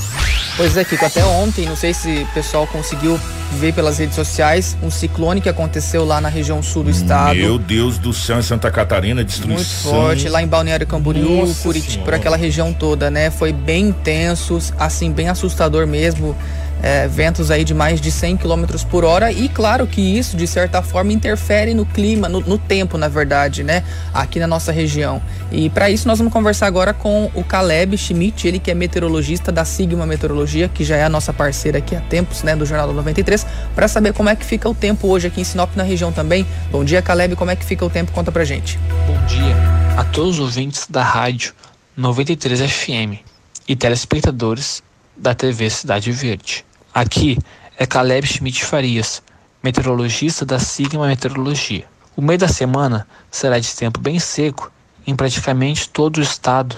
Pois é, Kiko, até ontem, não sei se o pessoal conseguiu ver pelas redes sociais, um ciclone que aconteceu lá na região sul do estado. Meu Deus do céu, em Santa Catarina, destruição. Muito forte, lá em Balneário Camboriú, Curitiba, por aquela região toda, né? Foi bem intenso, assim, bem assustador mesmo é, ventos aí de mais de 100 km por hora e claro que isso de certa forma interfere no clima, no, no tempo na verdade, né, aqui na nossa região. E para isso nós vamos conversar agora com o Caleb Schmidt, ele que é meteorologista da Sigma Meteorologia, que já é a nossa parceira aqui há tempos, né, do Jornal 93, para saber como é que fica o tempo hoje aqui em Sinop na região também. Bom dia, Caleb, como é que fica o tempo? Conta pra gente. Bom dia a todos os ouvintes da rádio 93 FM e telespectadores da TV Cidade Verde. Aqui é Caleb Schmidt Farias, meteorologista da Sigma Meteorologia. O meio da semana será de tempo bem seco em praticamente todo o estado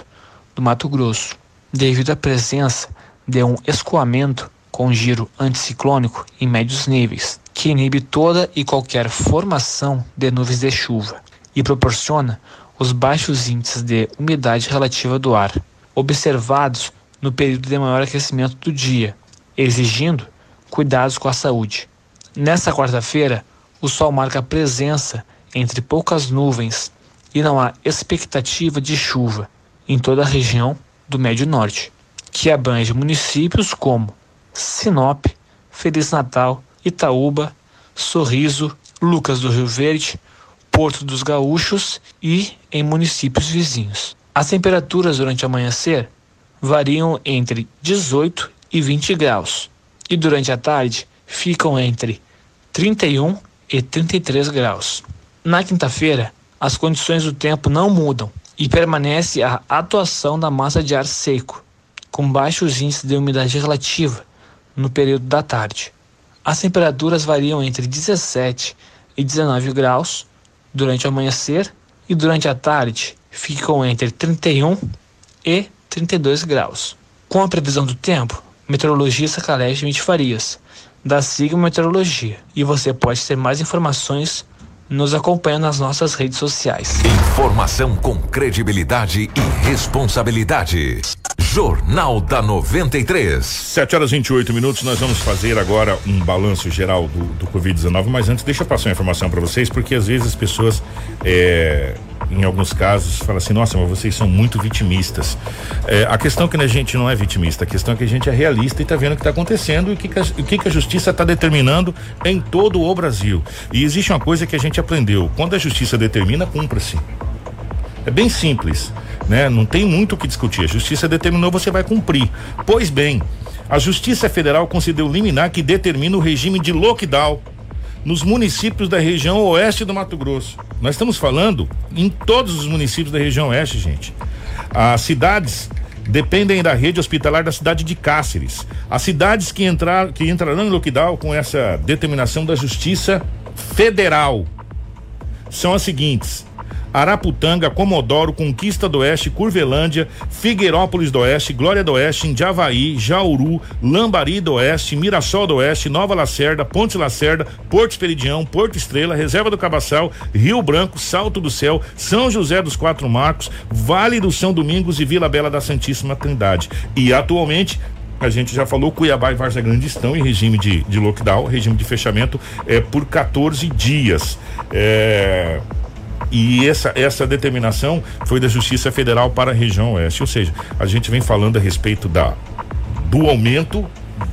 do Mato Grosso, devido à presença de um escoamento com giro anticiclônico em médios níveis, que inibe toda e qualquer formação de nuvens de chuva e proporciona os baixos índices de umidade relativa do ar, observados no período de maior aquecimento do dia, exigindo cuidados com a saúde. Nesta quarta-feira, o sol marca presença entre poucas nuvens e não há expectativa de chuva em toda a região do Médio Norte, que abrange municípios como Sinop, Feliz Natal, Itaúba, Sorriso, Lucas do Rio Verde, Porto dos Gaúchos e em municípios vizinhos. As temperaturas durante o amanhecer variam entre 18 e 20 graus, e durante a tarde ficam entre 31 e 33 graus. Na quinta-feira, as condições do tempo não mudam e permanece a atuação da massa de ar seco, com baixos índices de umidade relativa no período da tarde. As temperaturas variam entre 17 e 19 graus durante o amanhecer e durante a tarde ficam entre 31 e 32 graus. Com a previsão do tempo, meteorologista Caleb Schmidt Farias, da Sigma Meteorologia. E você pode ter mais informações nos acompanhando nas nossas redes sociais. Informação com credibilidade e responsabilidade. Jornal da 93. 7 horas e 28 minutos. Nós vamos fazer agora um balanço geral do, do Covid-19. Mas antes, deixa eu passar uma informação para vocês, porque às vezes as pessoas é, em alguns casos, fala assim, nossa, mas vocês são muito vitimistas. É, a questão é que a gente não é vitimista, a questão é que a gente é realista e está vendo o que está acontecendo e o que, que, que a justiça está determinando em todo o Brasil. E existe uma coisa que a gente aprendeu: quando a justiça determina, cumpra-se. É bem simples, né? Não tem muito o que discutir. A justiça determinou, você vai cumprir. Pois bem, a Justiça Federal concedeu liminar que determina o regime de lockdown nos municípios da região oeste do Mato Grosso. Nós estamos falando em todos os municípios da região oeste, gente. As cidades dependem da rede hospitalar da cidade de Cáceres. As cidades que, entrar, que entrarão em lockdown com essa determinação da Justiça Federal são as seguintes: Araputanga, Comodoro, Conquista do Oeste, Curvelândia, Figueirópolis do Oeste, Glória do Oeste, Indiavaí, Jauru, Lambari do Oeste, Mirassol do Oeste, Nova Lacerda, Ponte Lacerda, Porto Esperidião, Porto Estrela, Reserva do Cabaçal, Rio Branco, Salto do Céu, São José dos Quatro Marcos, Vale do São Domingos e Vila Bela da Santíssima Trindade. E atualmente a gente já falou, Cuiabá e Várzea Grande estão em regime de, de lockdown, regime de fechamento é, por 14 dias. É, e essa, essa determinação foi da Justiça Federal para a região oeste. Ou seja, a gente vem falando a respeito da, do aumento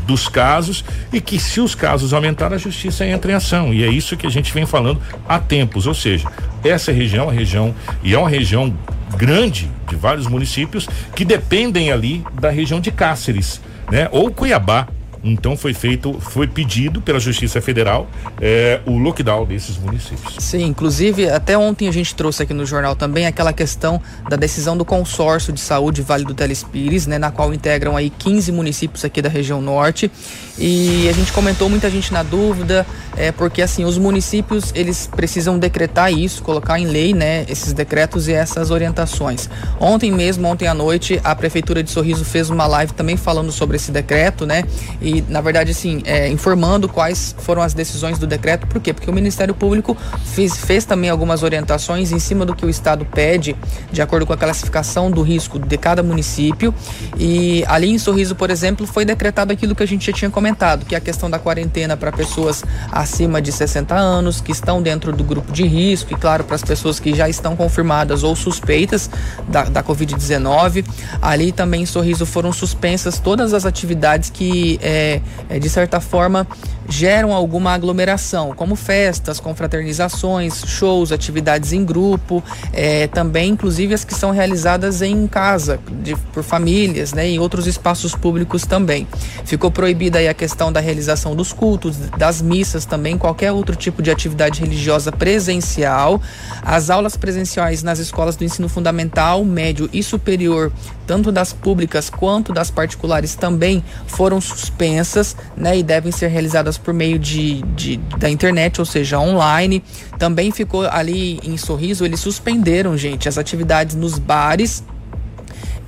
dos casos e que se os casos aumentarem a justiça entra em ação e é isso que a gente vem falando há tempos, ou seja, essa região, a região e é uma região grande de vários municípios que dependem ali da região de Cáceres, né? Ou Cuiabá, então foi feito, foi pedido pela Justiça Federal é, o lockdown desses municípios. Sim, inclusive até ontem a gente trouxe aqui no jornal também aquela questão da decisão do consórcio de saúde Vale do Telespires, né, na qual integram aí 15 municípios aqui da região norte. E a gente comentou muita gente na dúvida, é, porque assim os municípios eles precisam decretar isso, colocar em lei, né, esses decretos e essas orientações. Ontem mesmo, ontem à noite, a prefeitura de Sorriso fez uma live também falando sobre esse decreto, né? E, na verdade, assim, é, informando quais foram as decisões do decreto. Por quê? Porque o Ministério Público fez, fez também algumas orientações em cima do que o Estado pede, de acordo com a classificação do risco de cada município. E ali em Sorriso, por exemplo, foi decretado aquilo que a gente já tinha comentado, que é a questão da quarentena para pessoas acima de 60 anos, que estão dentro do grupo de risco, e claro, para as pessoas que já estão confirmadas ou suspeitas da, da Covid-19. Ali também em Sorriso foram suspensas todas as atividades que é, é, é, de certa forma, geram alguma aglomeração, como festas, confraternizações, shows, atividades em grupo, é, também inclusive as que são realizadas em casa, de, por famílias, né, e outros espaços públicos também. Ficou proibida aí a questão da realização dos cultos, das missas também, qualquer outro tipo de atividade religiosa presencial. As aulas presenciais nas escolas do ensino fundamental, médio e superior, tanto das públicas quanto das particulares, também foram suspensas, né, e devem ser realizadas por meio de, de, da internet, ou seja, online. Também ficou ali em Sorriso, eles suspenderam, gente, as atividades nos bares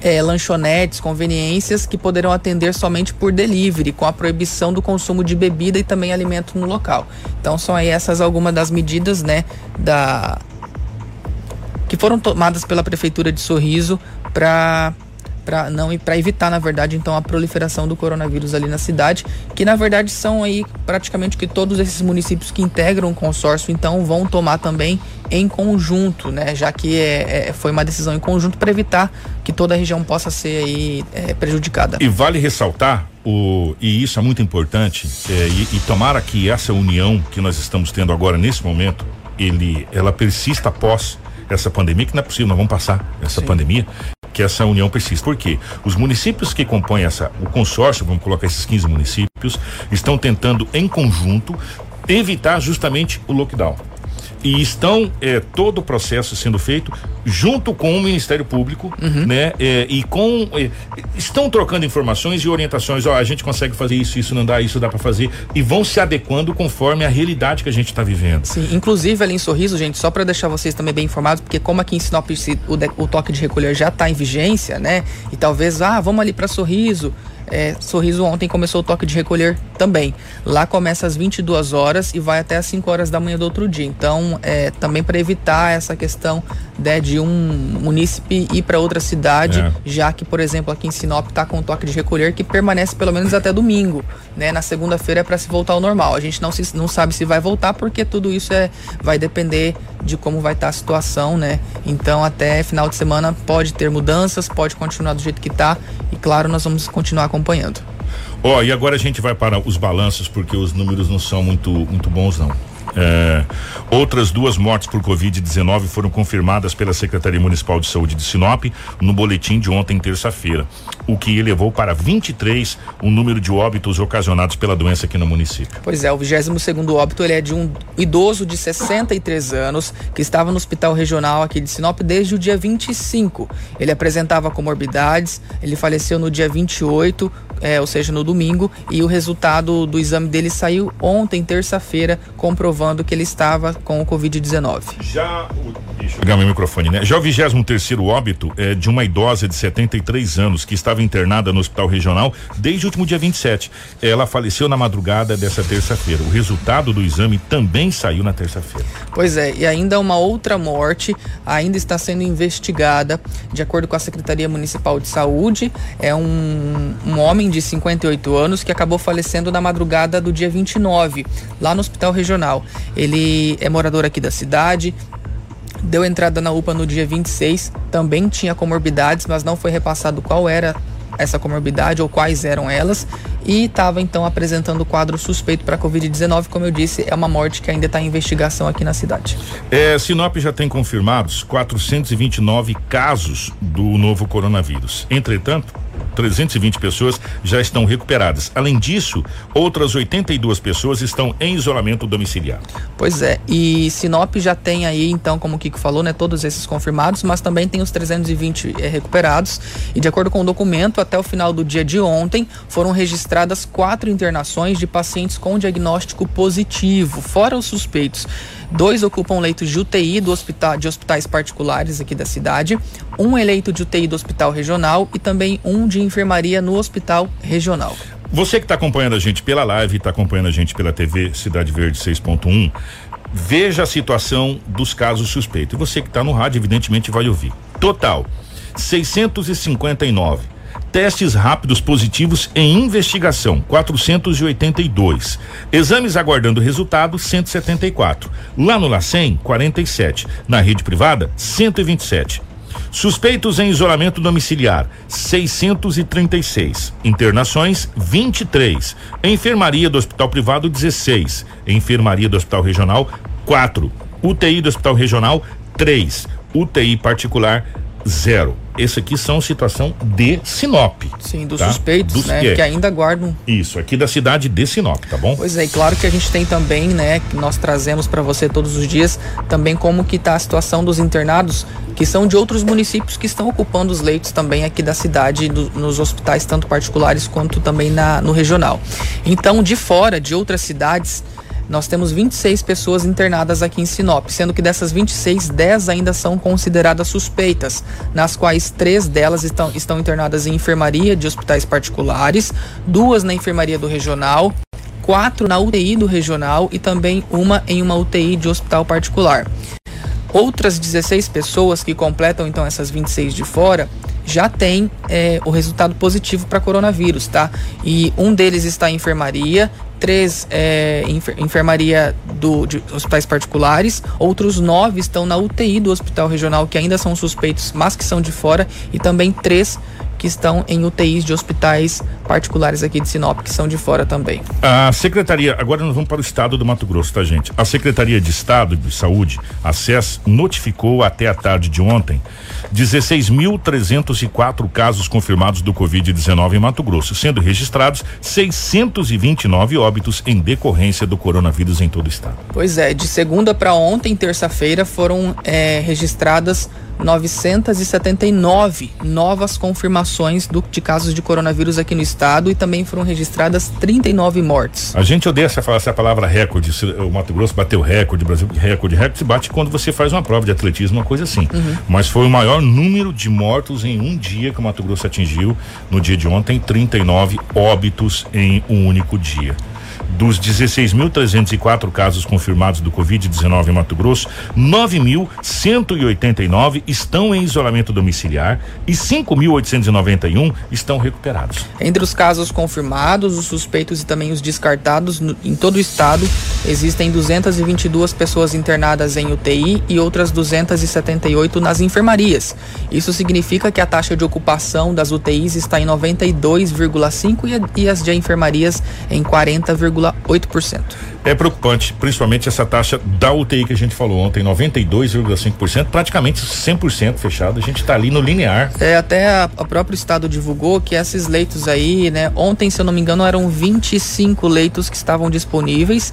é, lanchonetes, conveniências que poderão atender somente por delivery, com a proibição do consumo de bebida e também alimento no local. Então são aí essas algumas das medidas, né, da que foram tomadas pela prefeitura de Sorriso para para não para evitar na verdade então a proliferação do coronavírus ali na cidade que na verdade são aí praticamente que todos esses municípios que integram o consórcio então vão tomar também em conjunto né? Já que é, é foi uma decisão em conjunto para evitar que toda a região possa ser aí é, prejudicada. E vale ressaltar o, e isso é muito importante é, e, e tomara que essa união que nós estamos tendo agora nesse momento ele ela persista após essa pandemia, que não é possível, nós vamos passar essa Sim. pandemia que essa união persista. Por quê? Os municípios que compõem essa, o consórcio, vamos colocar esses 15 municípios, estão tentando em conjunto evitar justamente o lockdown e estão é, todo o processo sendo feito junto com o Ministério Público, uhum. né? É, e com é, estão trocando informações e orientações. Ó, a gente consegue fazer isso, isso não dá, isso dá para fazer e vão se adequando conforme a realidade que a gente está vivendo. Sim, inclusive ali em Sorriso, gente, só para deixar vocês também bem informados, porque como aqui em Sinop o, o toque de recolher já está em vigência, né? E talvez ah, vamos ali para Sorriso é, Sorriso ontem começou o toque de recolher também. Lá começa às 22 horas e vai até às 5 horas da manhã do outro dia. Então, é, também para evitar essa questão né, de um munícipe ir para outra cidade, é. já que, por exemplo, aqui em Sinop está com o toque de recolher que permanece pelo menos até domingo. Né? Na segunda-feira é para se voltar ao normal. A gente não, se, não sabe se vai voltar porque tudo isso é, vai depender de como vai estar tá a situação, né? Então, até final de semana pode ter mudanças, pode continuar do jeito que está e, claro, nós vamos continuar com acompanhando. Ó, oh, e agora a gente vai para os balanços porque os números não são muito muito bons não. É, outras duas mortes por Covid-19 foram confirmadas pela Secretaria Municipal de Saúde de Sinop no boletim de ontem, terça-feira, o que elevou para 23 o número de óbitos ocasionados pela doença aqui no município. Pois é, o 22 segundo óbito ele é de um idoso de 63 anos que estava no hospital regional aqui de Sinop desde o dia 25. Ele apresentava comorbidades, ele faleceu no dia 28, é, ou seja, no domingo, e o resultado do exame dele saiu ontem, terça-feira, comprovando que ele estava com o Covid-19. Já o. Deixa eu pegar meu microfone, né? Já o 23 óbito é de uma idosa de 73 anos que estava internada no hospital regional desde o último dia 27. Ela faleceu na madrugada dessa terça-feira. O resultado do exame também saiu na terça-feira. Pois é, e ainda uma outra morte ainda está sendo investigada, de acordo com a Secretaria Municipal de Saúde. É um, um homem de 58 anos que acabou falecendo na madrugada do dia 29, lá no Hospital Regional. Ele é morador aqui da cidade, deu entrada na UPA no dia 26, também tinha comorbidades, mas não foi repassado qual era essa comorbidade ou quais eram elas e estava então apresentando o quadro suspeito para Covid-19. Como eu disse, é uma morte que ainda está em investigação aqui na cidade. É, Sinop já tem confirmados 429 casos do novo coronavírus. Entretanto, 320 pessoas já estão recuperadas. Além disso, outras 82 pessoas estão em isolamento domiciliar. Pois é, e Sinop já tem aí, então, como o Kiko falou, né, todos esses confirmados, mas também tem os 320 é, recuperados. E de acordo com o documento, até o final do dia de ontem, foram registradas quatro internações de pacientes com diagnóstico positivo, fora os suspeitos. Dois ocupam leitos de UTI do hospital, de hospitais particulares aqui da cidade, um eleito de UTI do hospital regional e também um de enfermaria no hospital regional. Você que está acompanhando a gente pela live, está acompanhando a gente pela TV Cidade Verde 6.1, veja a situação dos casos suspeitos. E você que está no rádio, evidentemente, vai ouvir. Total: 659 testes rápidos positivos em investigação, 482. Exames aguardando resultado, 174. Lá no LACEN, 47. Na rede privada, 127. Suspeitos em isolamento domiciliar, 636. Internações, 23. Enfermaria do Hospital Privado, 16. Enfermaria do Hospital Regional, 4. UTI do Hospital Regional, 3. UTI particular, zero. Esse aqui são situação de Sinop. Sim, dos tá? suspeitos, dos né? Que, é. que ainda guardam. Isso, aqui da cidade de Sinop, tá bom? Pois é, e claro que a gente tem também, né, que nós trazemos para você todos os dias, também como que tá a situação dos internados que são de outros municípios que estão ocupando os leitos também aqui da cidade, do, nos hospitais, tanto particulares quanto também na, no regional. Então, de fora, de outras cidades, nós temos 26 pessoas internadas aqui em Sinop, sendo que dessas 26, 10 ainda são consideradas suspeitas, nas quais três delas estão, estão internadas em enfermaria de hospitais particulares, duas na enfermaria do regional, quatro na UTI do regional e também uma em uma UTI de hospital particular. Outras 16 pessoas que completam então essas 26 de fora já tem é, o resultado positivo para coronavírus, tá? E um deles está em enfermaria, três é, enfermaria do, de hospitais particulares, outros nove estão na UTI do hospital regional que ainda são suspeitos, mas que são de fora, e também três que estão em UTIs de hospitais particulares aqui de Sinop, que são de fora também. A Secretaria, agora nós vamos para o estado do Mato Grosso, tá, gente? A Secretaria de Estado de Saúde, a SES, notificou até a tarde de ontem 16.304 casos confirmados do Covid-19 em Mato Grosso, sendo registrados 629 óbitos em decorrência do coronavírus em todo o estado. Pois é, de segunda para ontem, terça-feira, foram é, registradas 979 novas confirmações do, de casos de coronavírus aqui no estado e também foram registradas 39 mortes. A gente odeia essa, essa palavra recorde. O Mato Grosso bateu recorde, Brasil recorde, recorde se bate quando você faz uma prova de atletismo, uma coisa assim. Uhum. Mas foi o maior número de mortos em um dia que o Mato Grosso atingiu no dia de ontem, 39 óbitos em um único dia. Dos 16.304 casos confirmados do Covid-19 em Mato Grosso, 9.189 estão em isolamento domiciliar e 5.891 estão recuperados. Entre os casos confirmados, os suspeitos e também os descartados no, em todo o estado, existem 222 pessoas internadas em UTI e outras 278 nas enfermarias. Isso significa que a taxa de ocupação das UTIs está em 92,5 e, e as de enfermarias em 40,5 2,8%. É preocupante, principalmente essa taxa da UTI que a gente falou ontem, 92,5%, praticamente 100% fechado. A gente está ali no linear. É, até a, a próprio estado divulgou que esses leitos aí, né, ontem, se eu não me engano, eram 25 leitos que estavam disponíveis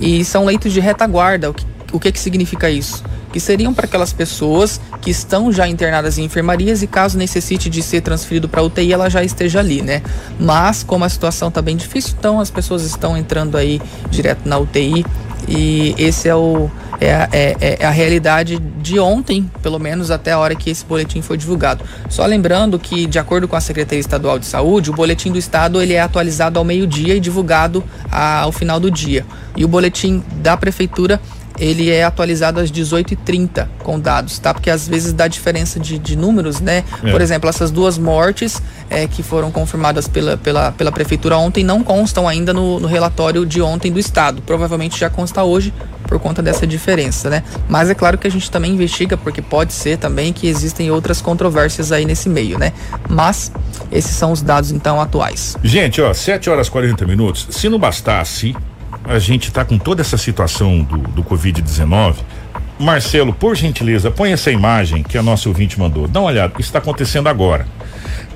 e são leitos de retaguarda. O que, o que que significa isso? que seriam para aquelas pessoas que estão já internadas em enfermarias e caso necessite de ser transferido para UTI, ela já esteja ali, né? Mas como a situação está bem difícil, então as pessoas estão entrando aí direto na UTI e esse é o é, a, é, é a realidade de ontem, pelo menos até a hora que esse boletim foi divulgado. Só lembrando que, de acordo com a Secretaria Estadual de Saúde, o boletim do Estado ele é atualizado ao meio-dia e divulgado ao final do dia. E o boletim da Prefeitura ele é atualizado às 18h30 com dados, tá? Porque às vezes dá diferença de, de números, né? É. Por exemplo, essas duas mortes é, que foram confirmadas pela, pela, pela prefeitura ontem não constam ainda no, no relatório de ontem do estado. Provavelmente já consta hoje por conta dessa diferença, né? Mas é claro que a gente também investiga porque pode ser também que existem outras controvérsias aí nesse meio, né? Mas esses são os dados então atuais. Gente, ó, 7 horas 40 minutos. Se não bastasse a gente está com toda essa situação do, do Covid-19. Marcelo, por gentileza, põe essa imagem que a nossa ouvinte mandou. Dá uma olhada, isso está acontecendo agora.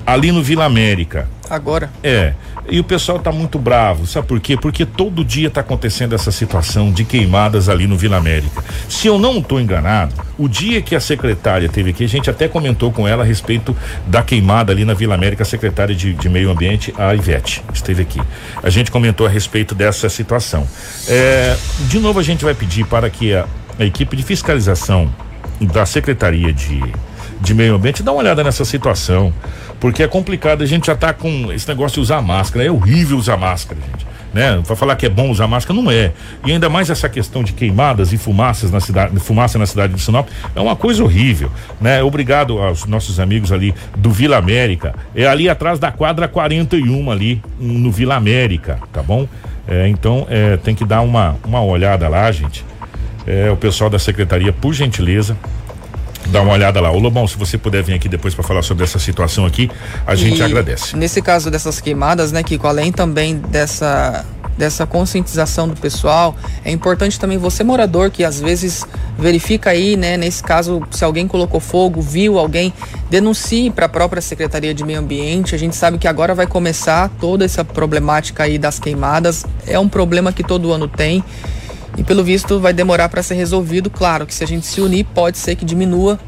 Ali no Vila América. Agora? É. E o pessoal tá muito bravo, sabe por quê? Porque todo dia tá acontecendo essa situação de queimadas ali no Vila América. Se eu não estou enganado, o dia que a secretária teve aqui, a gente até comentou com ela a respeito da queimada ali na Vila América, a secretária de, de Meio Ambiente, a Ivete, esteve aqui. A gente comentou a respeito dessa situação. É, de novo, a gente vai pedir para que a, a equipe de fiscalização da Secretaria de, de Meio Ambiente dá uma olhada nessa situação porque é complicado, a gente já tá com esse negócio de usar máscara, é horrível usar máscara, gente. Né? Para falar que é bom usar máscara, não é. E ainda mais essa questão de queimadas e fumaças na cidade, fumaça na cidade de Sinop, é uma coisa horrível, né? Obrigado aos nossos amigos ali do Vila América, é ali atrás da quadra 41 ali no Vila América, tá bom? É, então é, tem que dar uma, uma olhada lá, gente. É, o pessoal da secretaria, por gentileza, Dá uma olhada lá. Ô Lobão, se você puder vir aqui depois para falar sobre essa situação aqui, a gente agradece. Nesse caso dessas queimadas, né, Kiko, além também dessa dessa conscientização do pessoal, é importante também você morador que às vezes verifica aí, né, nesse caso, se alguém colocou fogo, viu alguém, denuncie para a própria Secretaria de Meio Ambiente. A gente sabe que agora vai começar toda essa problemática aí das queimadas. É um problema que todo ano tem e pelo visto vai demorar para ser resolvido. Claro que se a gente se unir, pode ser que diminua,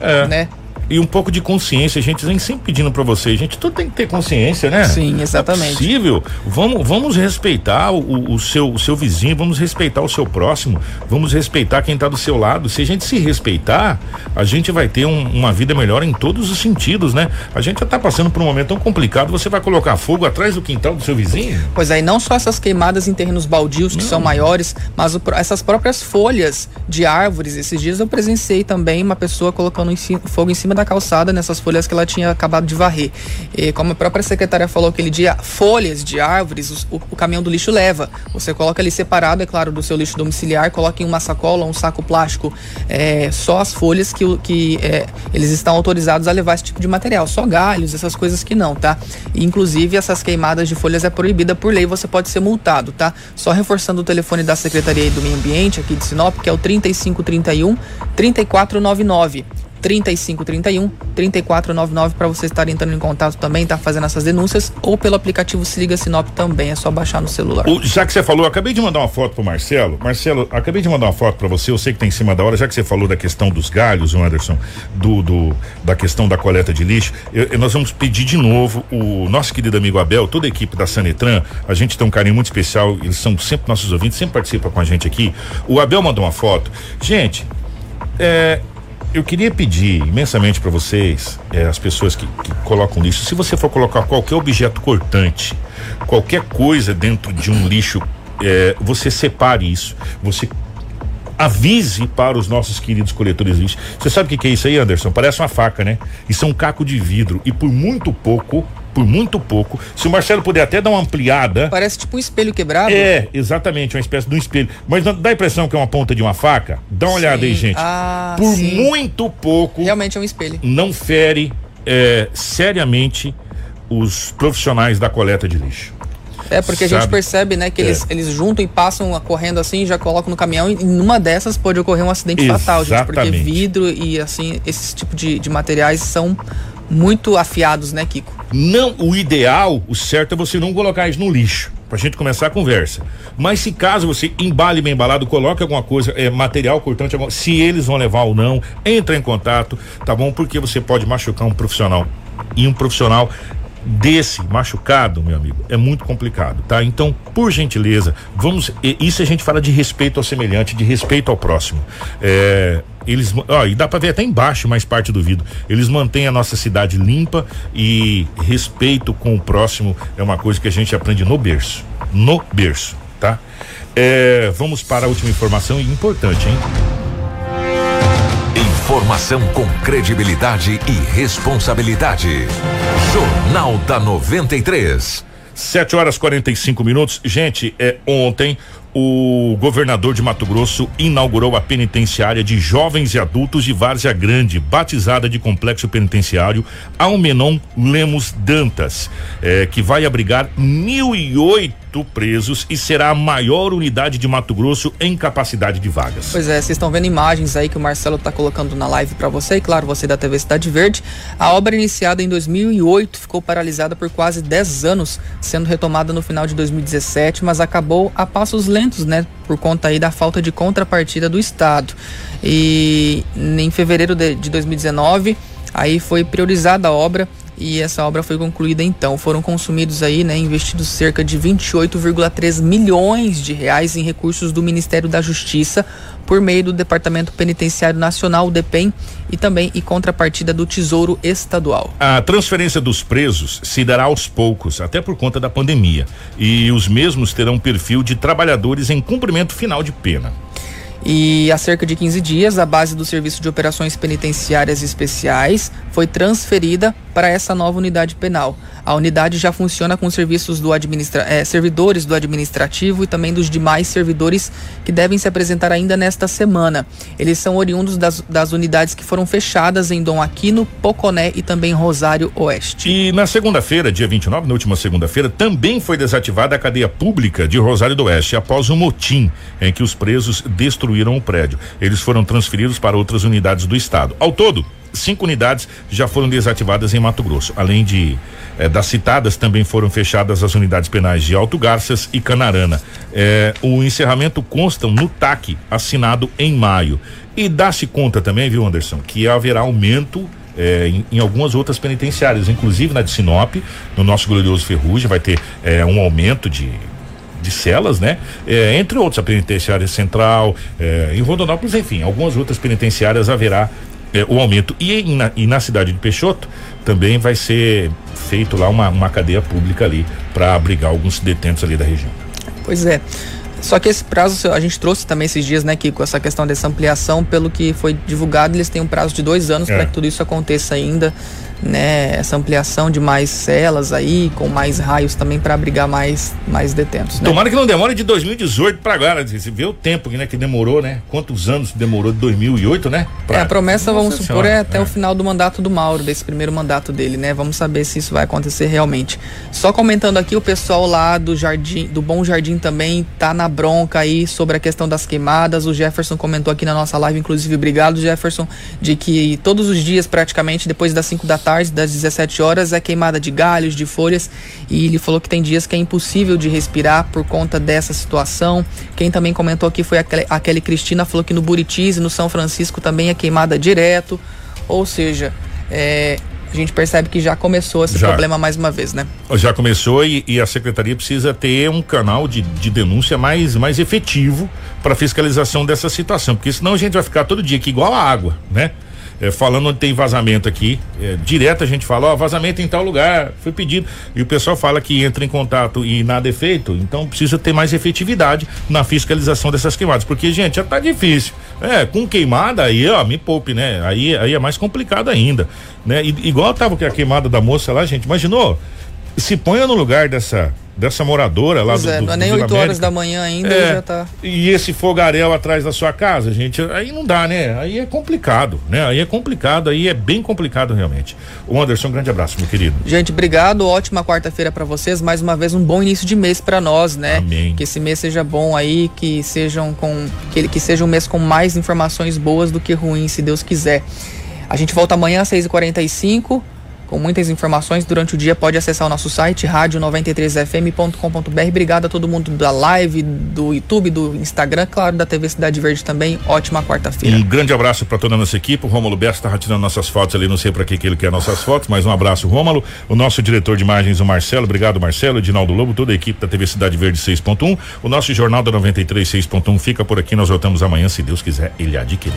é. né? E um pouco de consciência. A gente vem sempre pedindo para vocês, gente, tudo tem que ter consciência, né? Sim, exatamente. é possível. Vamos, vamos respeitar o, o, seu, o seu vizinho, vamos respeitar o seu próximo, vamos respeitar quem está do seu lado. Se a gente se respeitar, a gente vai ter um, uma vida melhor em todos os sentidos, né? A gente já tá passando por um momento tão complicado, você vai colocar fogo atrás do quintal do seu vizinho? Pois aí, não só essas queimadas em terrenos baldios que não. são maiores, mas o, essas próprias folhas de árvores. Esses dias eu presenciei também uma pessoa colocando em fogo em cima da calçada nessas folhas que ela tinha acabado de varrer. E como a própria secretária falou aquele dia, folhas de árvores o, o caminhão do lixo leva. Você coloca ali separado, é claro, do seu lixo domiciliar, coloca em uma sacola, um saco plástico, é, só as folhas que, que é, eles estão autorizados a levar esse tipo de material, só galhos, essas coisas que não, tá? Inclusive, essas queimadas de folhas é proibida por lei, você pode ser multado, tá? Só reforçando o telefone da Secretaria do Meio Ambiente aqui de Sinop, que é o 3531 3499. 3531 3499 para você estar entrando em contato também, estar tá fazendo essas denúncias ou pelo aplicativo Se Liga Sinop também, é só baixar no celular. O, já que você falou, acabei de mandar uma foto pro Marcelo. Marcelo, acabei de mandar uma foto para você, eu sei que tá em cima da hora, já que você falou da questão dos galhos, Anderson, do, do da questão da coleta de lixo, eu, eu, nós vamos pedir de novo o nosso querido amigo Abel, toda a equipe da Sanetran, a gente tem um carinho muito especial, eles são sempre nossos ouvintes, sempre participam com a gente aqui. O Abel mandou uma foto. Gente, é, eu queria pedir imensamente para vocês, é, as pessoas que, que, colocam lixo, se você for colocar qualquer objeto cortante, qualquer coisa dentro de um lixo, é, você separe isso, você avise para os nossos queridos coletores de lixo. Você sabe o que, que é isso aí, Anderson? Parece uma faca, né? Isso é um caco de vidro e por muito pouco por muito pouco. Se o Marcelo puder até dar uma ampliada. Parece tipo um espelho quebrado. É, exatamente, uma espécie de um espelho. Mas dá a impressão que é uma ponta de uma faca? Dá uma sim. olhada aí, gente. Ah, por sim. muito pouco. Realmente é um espelho. Não fere é, seriamente os profissionais da coleta de lixo. É, porque a gente percebe, né, que é. eles, eles juntam e passam correndo assim, já colocam no caminhão e numa dessas pode ocorrer um acidente Exatamente. fatal, gente, porque vidro e assim, esse tipo de, de materiais são muito afiados, né, Kiko? Não, o ideal, o certo é você não colocar isso no lixo pra gente começar a conversa. Mas se caso você embale bem embalado, coloque alguma coisa, é, material cortante, se eles vão levar ou não, entra em contato, tá bom? Porque você pode machucar um profissional. E um profissional desse machucado, meu amigo, é muito complicado, tá? Então, por gentileza, vamos. Isso a gente fala de respeito ao semelhante, de respeito ao próximo. É, eles, ó, e dá para ver até embaixo mais parte do vidro. Eles mantêm a nossa cidade limpa e respeito com o próximo é uma coisa que a gente aprende no berço, no berço, tá? É, vamos para a última informação importante, hein? Informação com credibilidade e responsabilidade. Jornal da 93. 7 horas 45 minutos. Gente, é ontem o governador de Mato Grosso inaugurou a penitenciária de jovens e adultos de Várzea Grande, batizada de Complexo Penitenciário Almenon Lemos Dantas, é, que vai abrigar mil e oito presos e será a maior unidade de Mato Grosso em capacidade de vagas. Pois é, vocês estão vendo imagens aí que o Marcelo está colocando na live para você e claro, você da TV Cidade Verde. A obra iniciada em 2008 ficou paralisada por quase 10 anos, sendo retomada no final de 2017, mas acabou a passos lentos né, por conta aí da falta de contrapartida do Estado. E em fevereiro de, de 2019, aí foi priorizada a obra e essa obra foi concluída então. Foram consumidos aí, né, investidos cerca de 28,3 milhões de reais em recursos do Ministério da Justiça por meio do Departamento Penitenciário Nacional, o DEPEN, e também em contrapartida do Tesouro Estadual. A transferência dos presos se dará aos poucos, até por conta da pandemia, e os mesmos terão perfil de trabalhadores em cumprimento final de pena. E há cerca de 15 dias, a base do Serviço de Operações Penitenciárias Especiais foi transferida para essa nova unidade penal. A unidade já funciona com serviços do administra é, servidores do administrativo e também dos demais servidores que devem se apresentar ainda nesta semana. Eles são oriundos das, das unidades que foram fechadas em Dom Aquino, Poconé e também Rosário Oeste. E na segunda-feira, dia 29, na última segunda-feira, também foi desativada a cadeia pública de Rosário do Oeste após um motim em que os presos destruíram destruíram o prédio. Eles foram transferidos para outras unidades do estado. Ao todo, cinco unidades já foram desativadas em Mato Grosso. Além de eh, das citadas, também foram fechadas as unidades penais de Alto Garças e Canarana. Eh, o encerramento consta no TAC, assinado em maio. E dá-se conta também, viu, Anderson, que haverá aumento eh, em, em, algumas outras penitenciárias, inclusive na de Sinop, no nosso glorioso Ferrugem, vai ter um aumento de de celas, né? É, entre outros, a penitenciária central, é, em Rondonópolis, enfim, algumas outras penitenciárias haverá é, o aumento. E na, e na cidade de Peixoto também vai ser feito lá uma, uma cadeia pública ali para abrigar alguns detentos ali da região. Pois é. Só que esse prazo, a gente trouxe também esses dias, né, que com essa questão dessa ampliação, pelo que foi divulgado, eles têm um prazo de dois anos é. para que tudo isso aconteça ainda né, essa ampliação de mais celas aí, com mais raios também para abrigar mais, mais detentos. Né? Tomara que não demore de 2018 para agora. Você vê o tempo né, que demorou, né? Quantos anos demorou de 2008, né? Pra... É, a promessa, Nossa vamos supor, senhora, é até é. o final do mandato do Mauro, desse primeiro mandato dele, né? Vamos saber se isso vai acontecer realmente. Só comentando aqui, o pessoal lá do Jardim, do Bom Jardim também tá na bronca aí sobre a questão das queimadas. O Jefferson comentou aqui na nossa live, inclusive, obrigado, Jefferson, de que todos os dias, praticamente, depois das 5 da tarde, das 17 horas, é queimada de galhos, de folhas, e ele falou que tem dias que é impossível de respirar por conta dessa situação. Quem também comentou aqui foi a Kelly Cristina, falou que no Buritis e no São Francisco também é queimada direto, ou seja, é, a gente percebe que já começou esse já. problema mais uma vez, né? Já começou e, e a secretaria precisa ter um canal de, de denúncia mais, mais efetivo para fiscalização dessa situação, porque senão a gente vai ficar todo dia aqui igual a água, né? É, falando onde tem vazamento aqui. É, direto a gente fala, ó, vazamento em tal lugar, foi pedido. E o pessoal fala que entra em contato e nada é feito, então precisa ter mais efetividade na fiscalização dessas queimadas. Porque, gente, já tá difícil. É, com queimada aí, ó, me poupe, né? Aí, aí é mais complicado ainda. Né? E, igual tava a queimada da moça lá, gente, imaginou? Se ponha no lugar dessa dessa moradora lá Pois do, é, do não é nem Vila 8 horas América. da manhã ainda É, e já tá. E esse fogaréu atrás da sua casa, gente, aí não dá, né? Aí é complicado, né? Aí é complicado, aí é bem complicado realmente. O Anderson, um grande abraço, meu querido. Gente, obrigado. Ótima quarta-feira pra vocês. Mais uma vez um bom início de mês pra nós, né? Amém. Que esse mês seja bom aí, que sejam com que que seja um mês com mais informações boas do que ruins, se Deus quiser. A gente volta amanhã às 6h45 com muitas informações durante o dia. Pode acessar o nosso site rádio93fm.com.br. Obrigado a todo mundo da live, do YouTube, do Instagram, claro, da TV Cidade Verde também. Ótima quarta-feira. Um grande abraço para toda a nossa equipe. O Rômulo Bessa estava tirando nossas fotos ali, não sei para que, ele quer nossas fotos, mas um abraço, Rômulo. O nosso diretor de imagens, o Marcelo. Obrigado, Marcelo. Edinaldo Lobo, toda a equipe da TV Cidade Verde 6.1. O nosso Jornal da 93 6.1 fica por aqui. Nós voltamos amanhã, se Deus quiser, ele adquirir.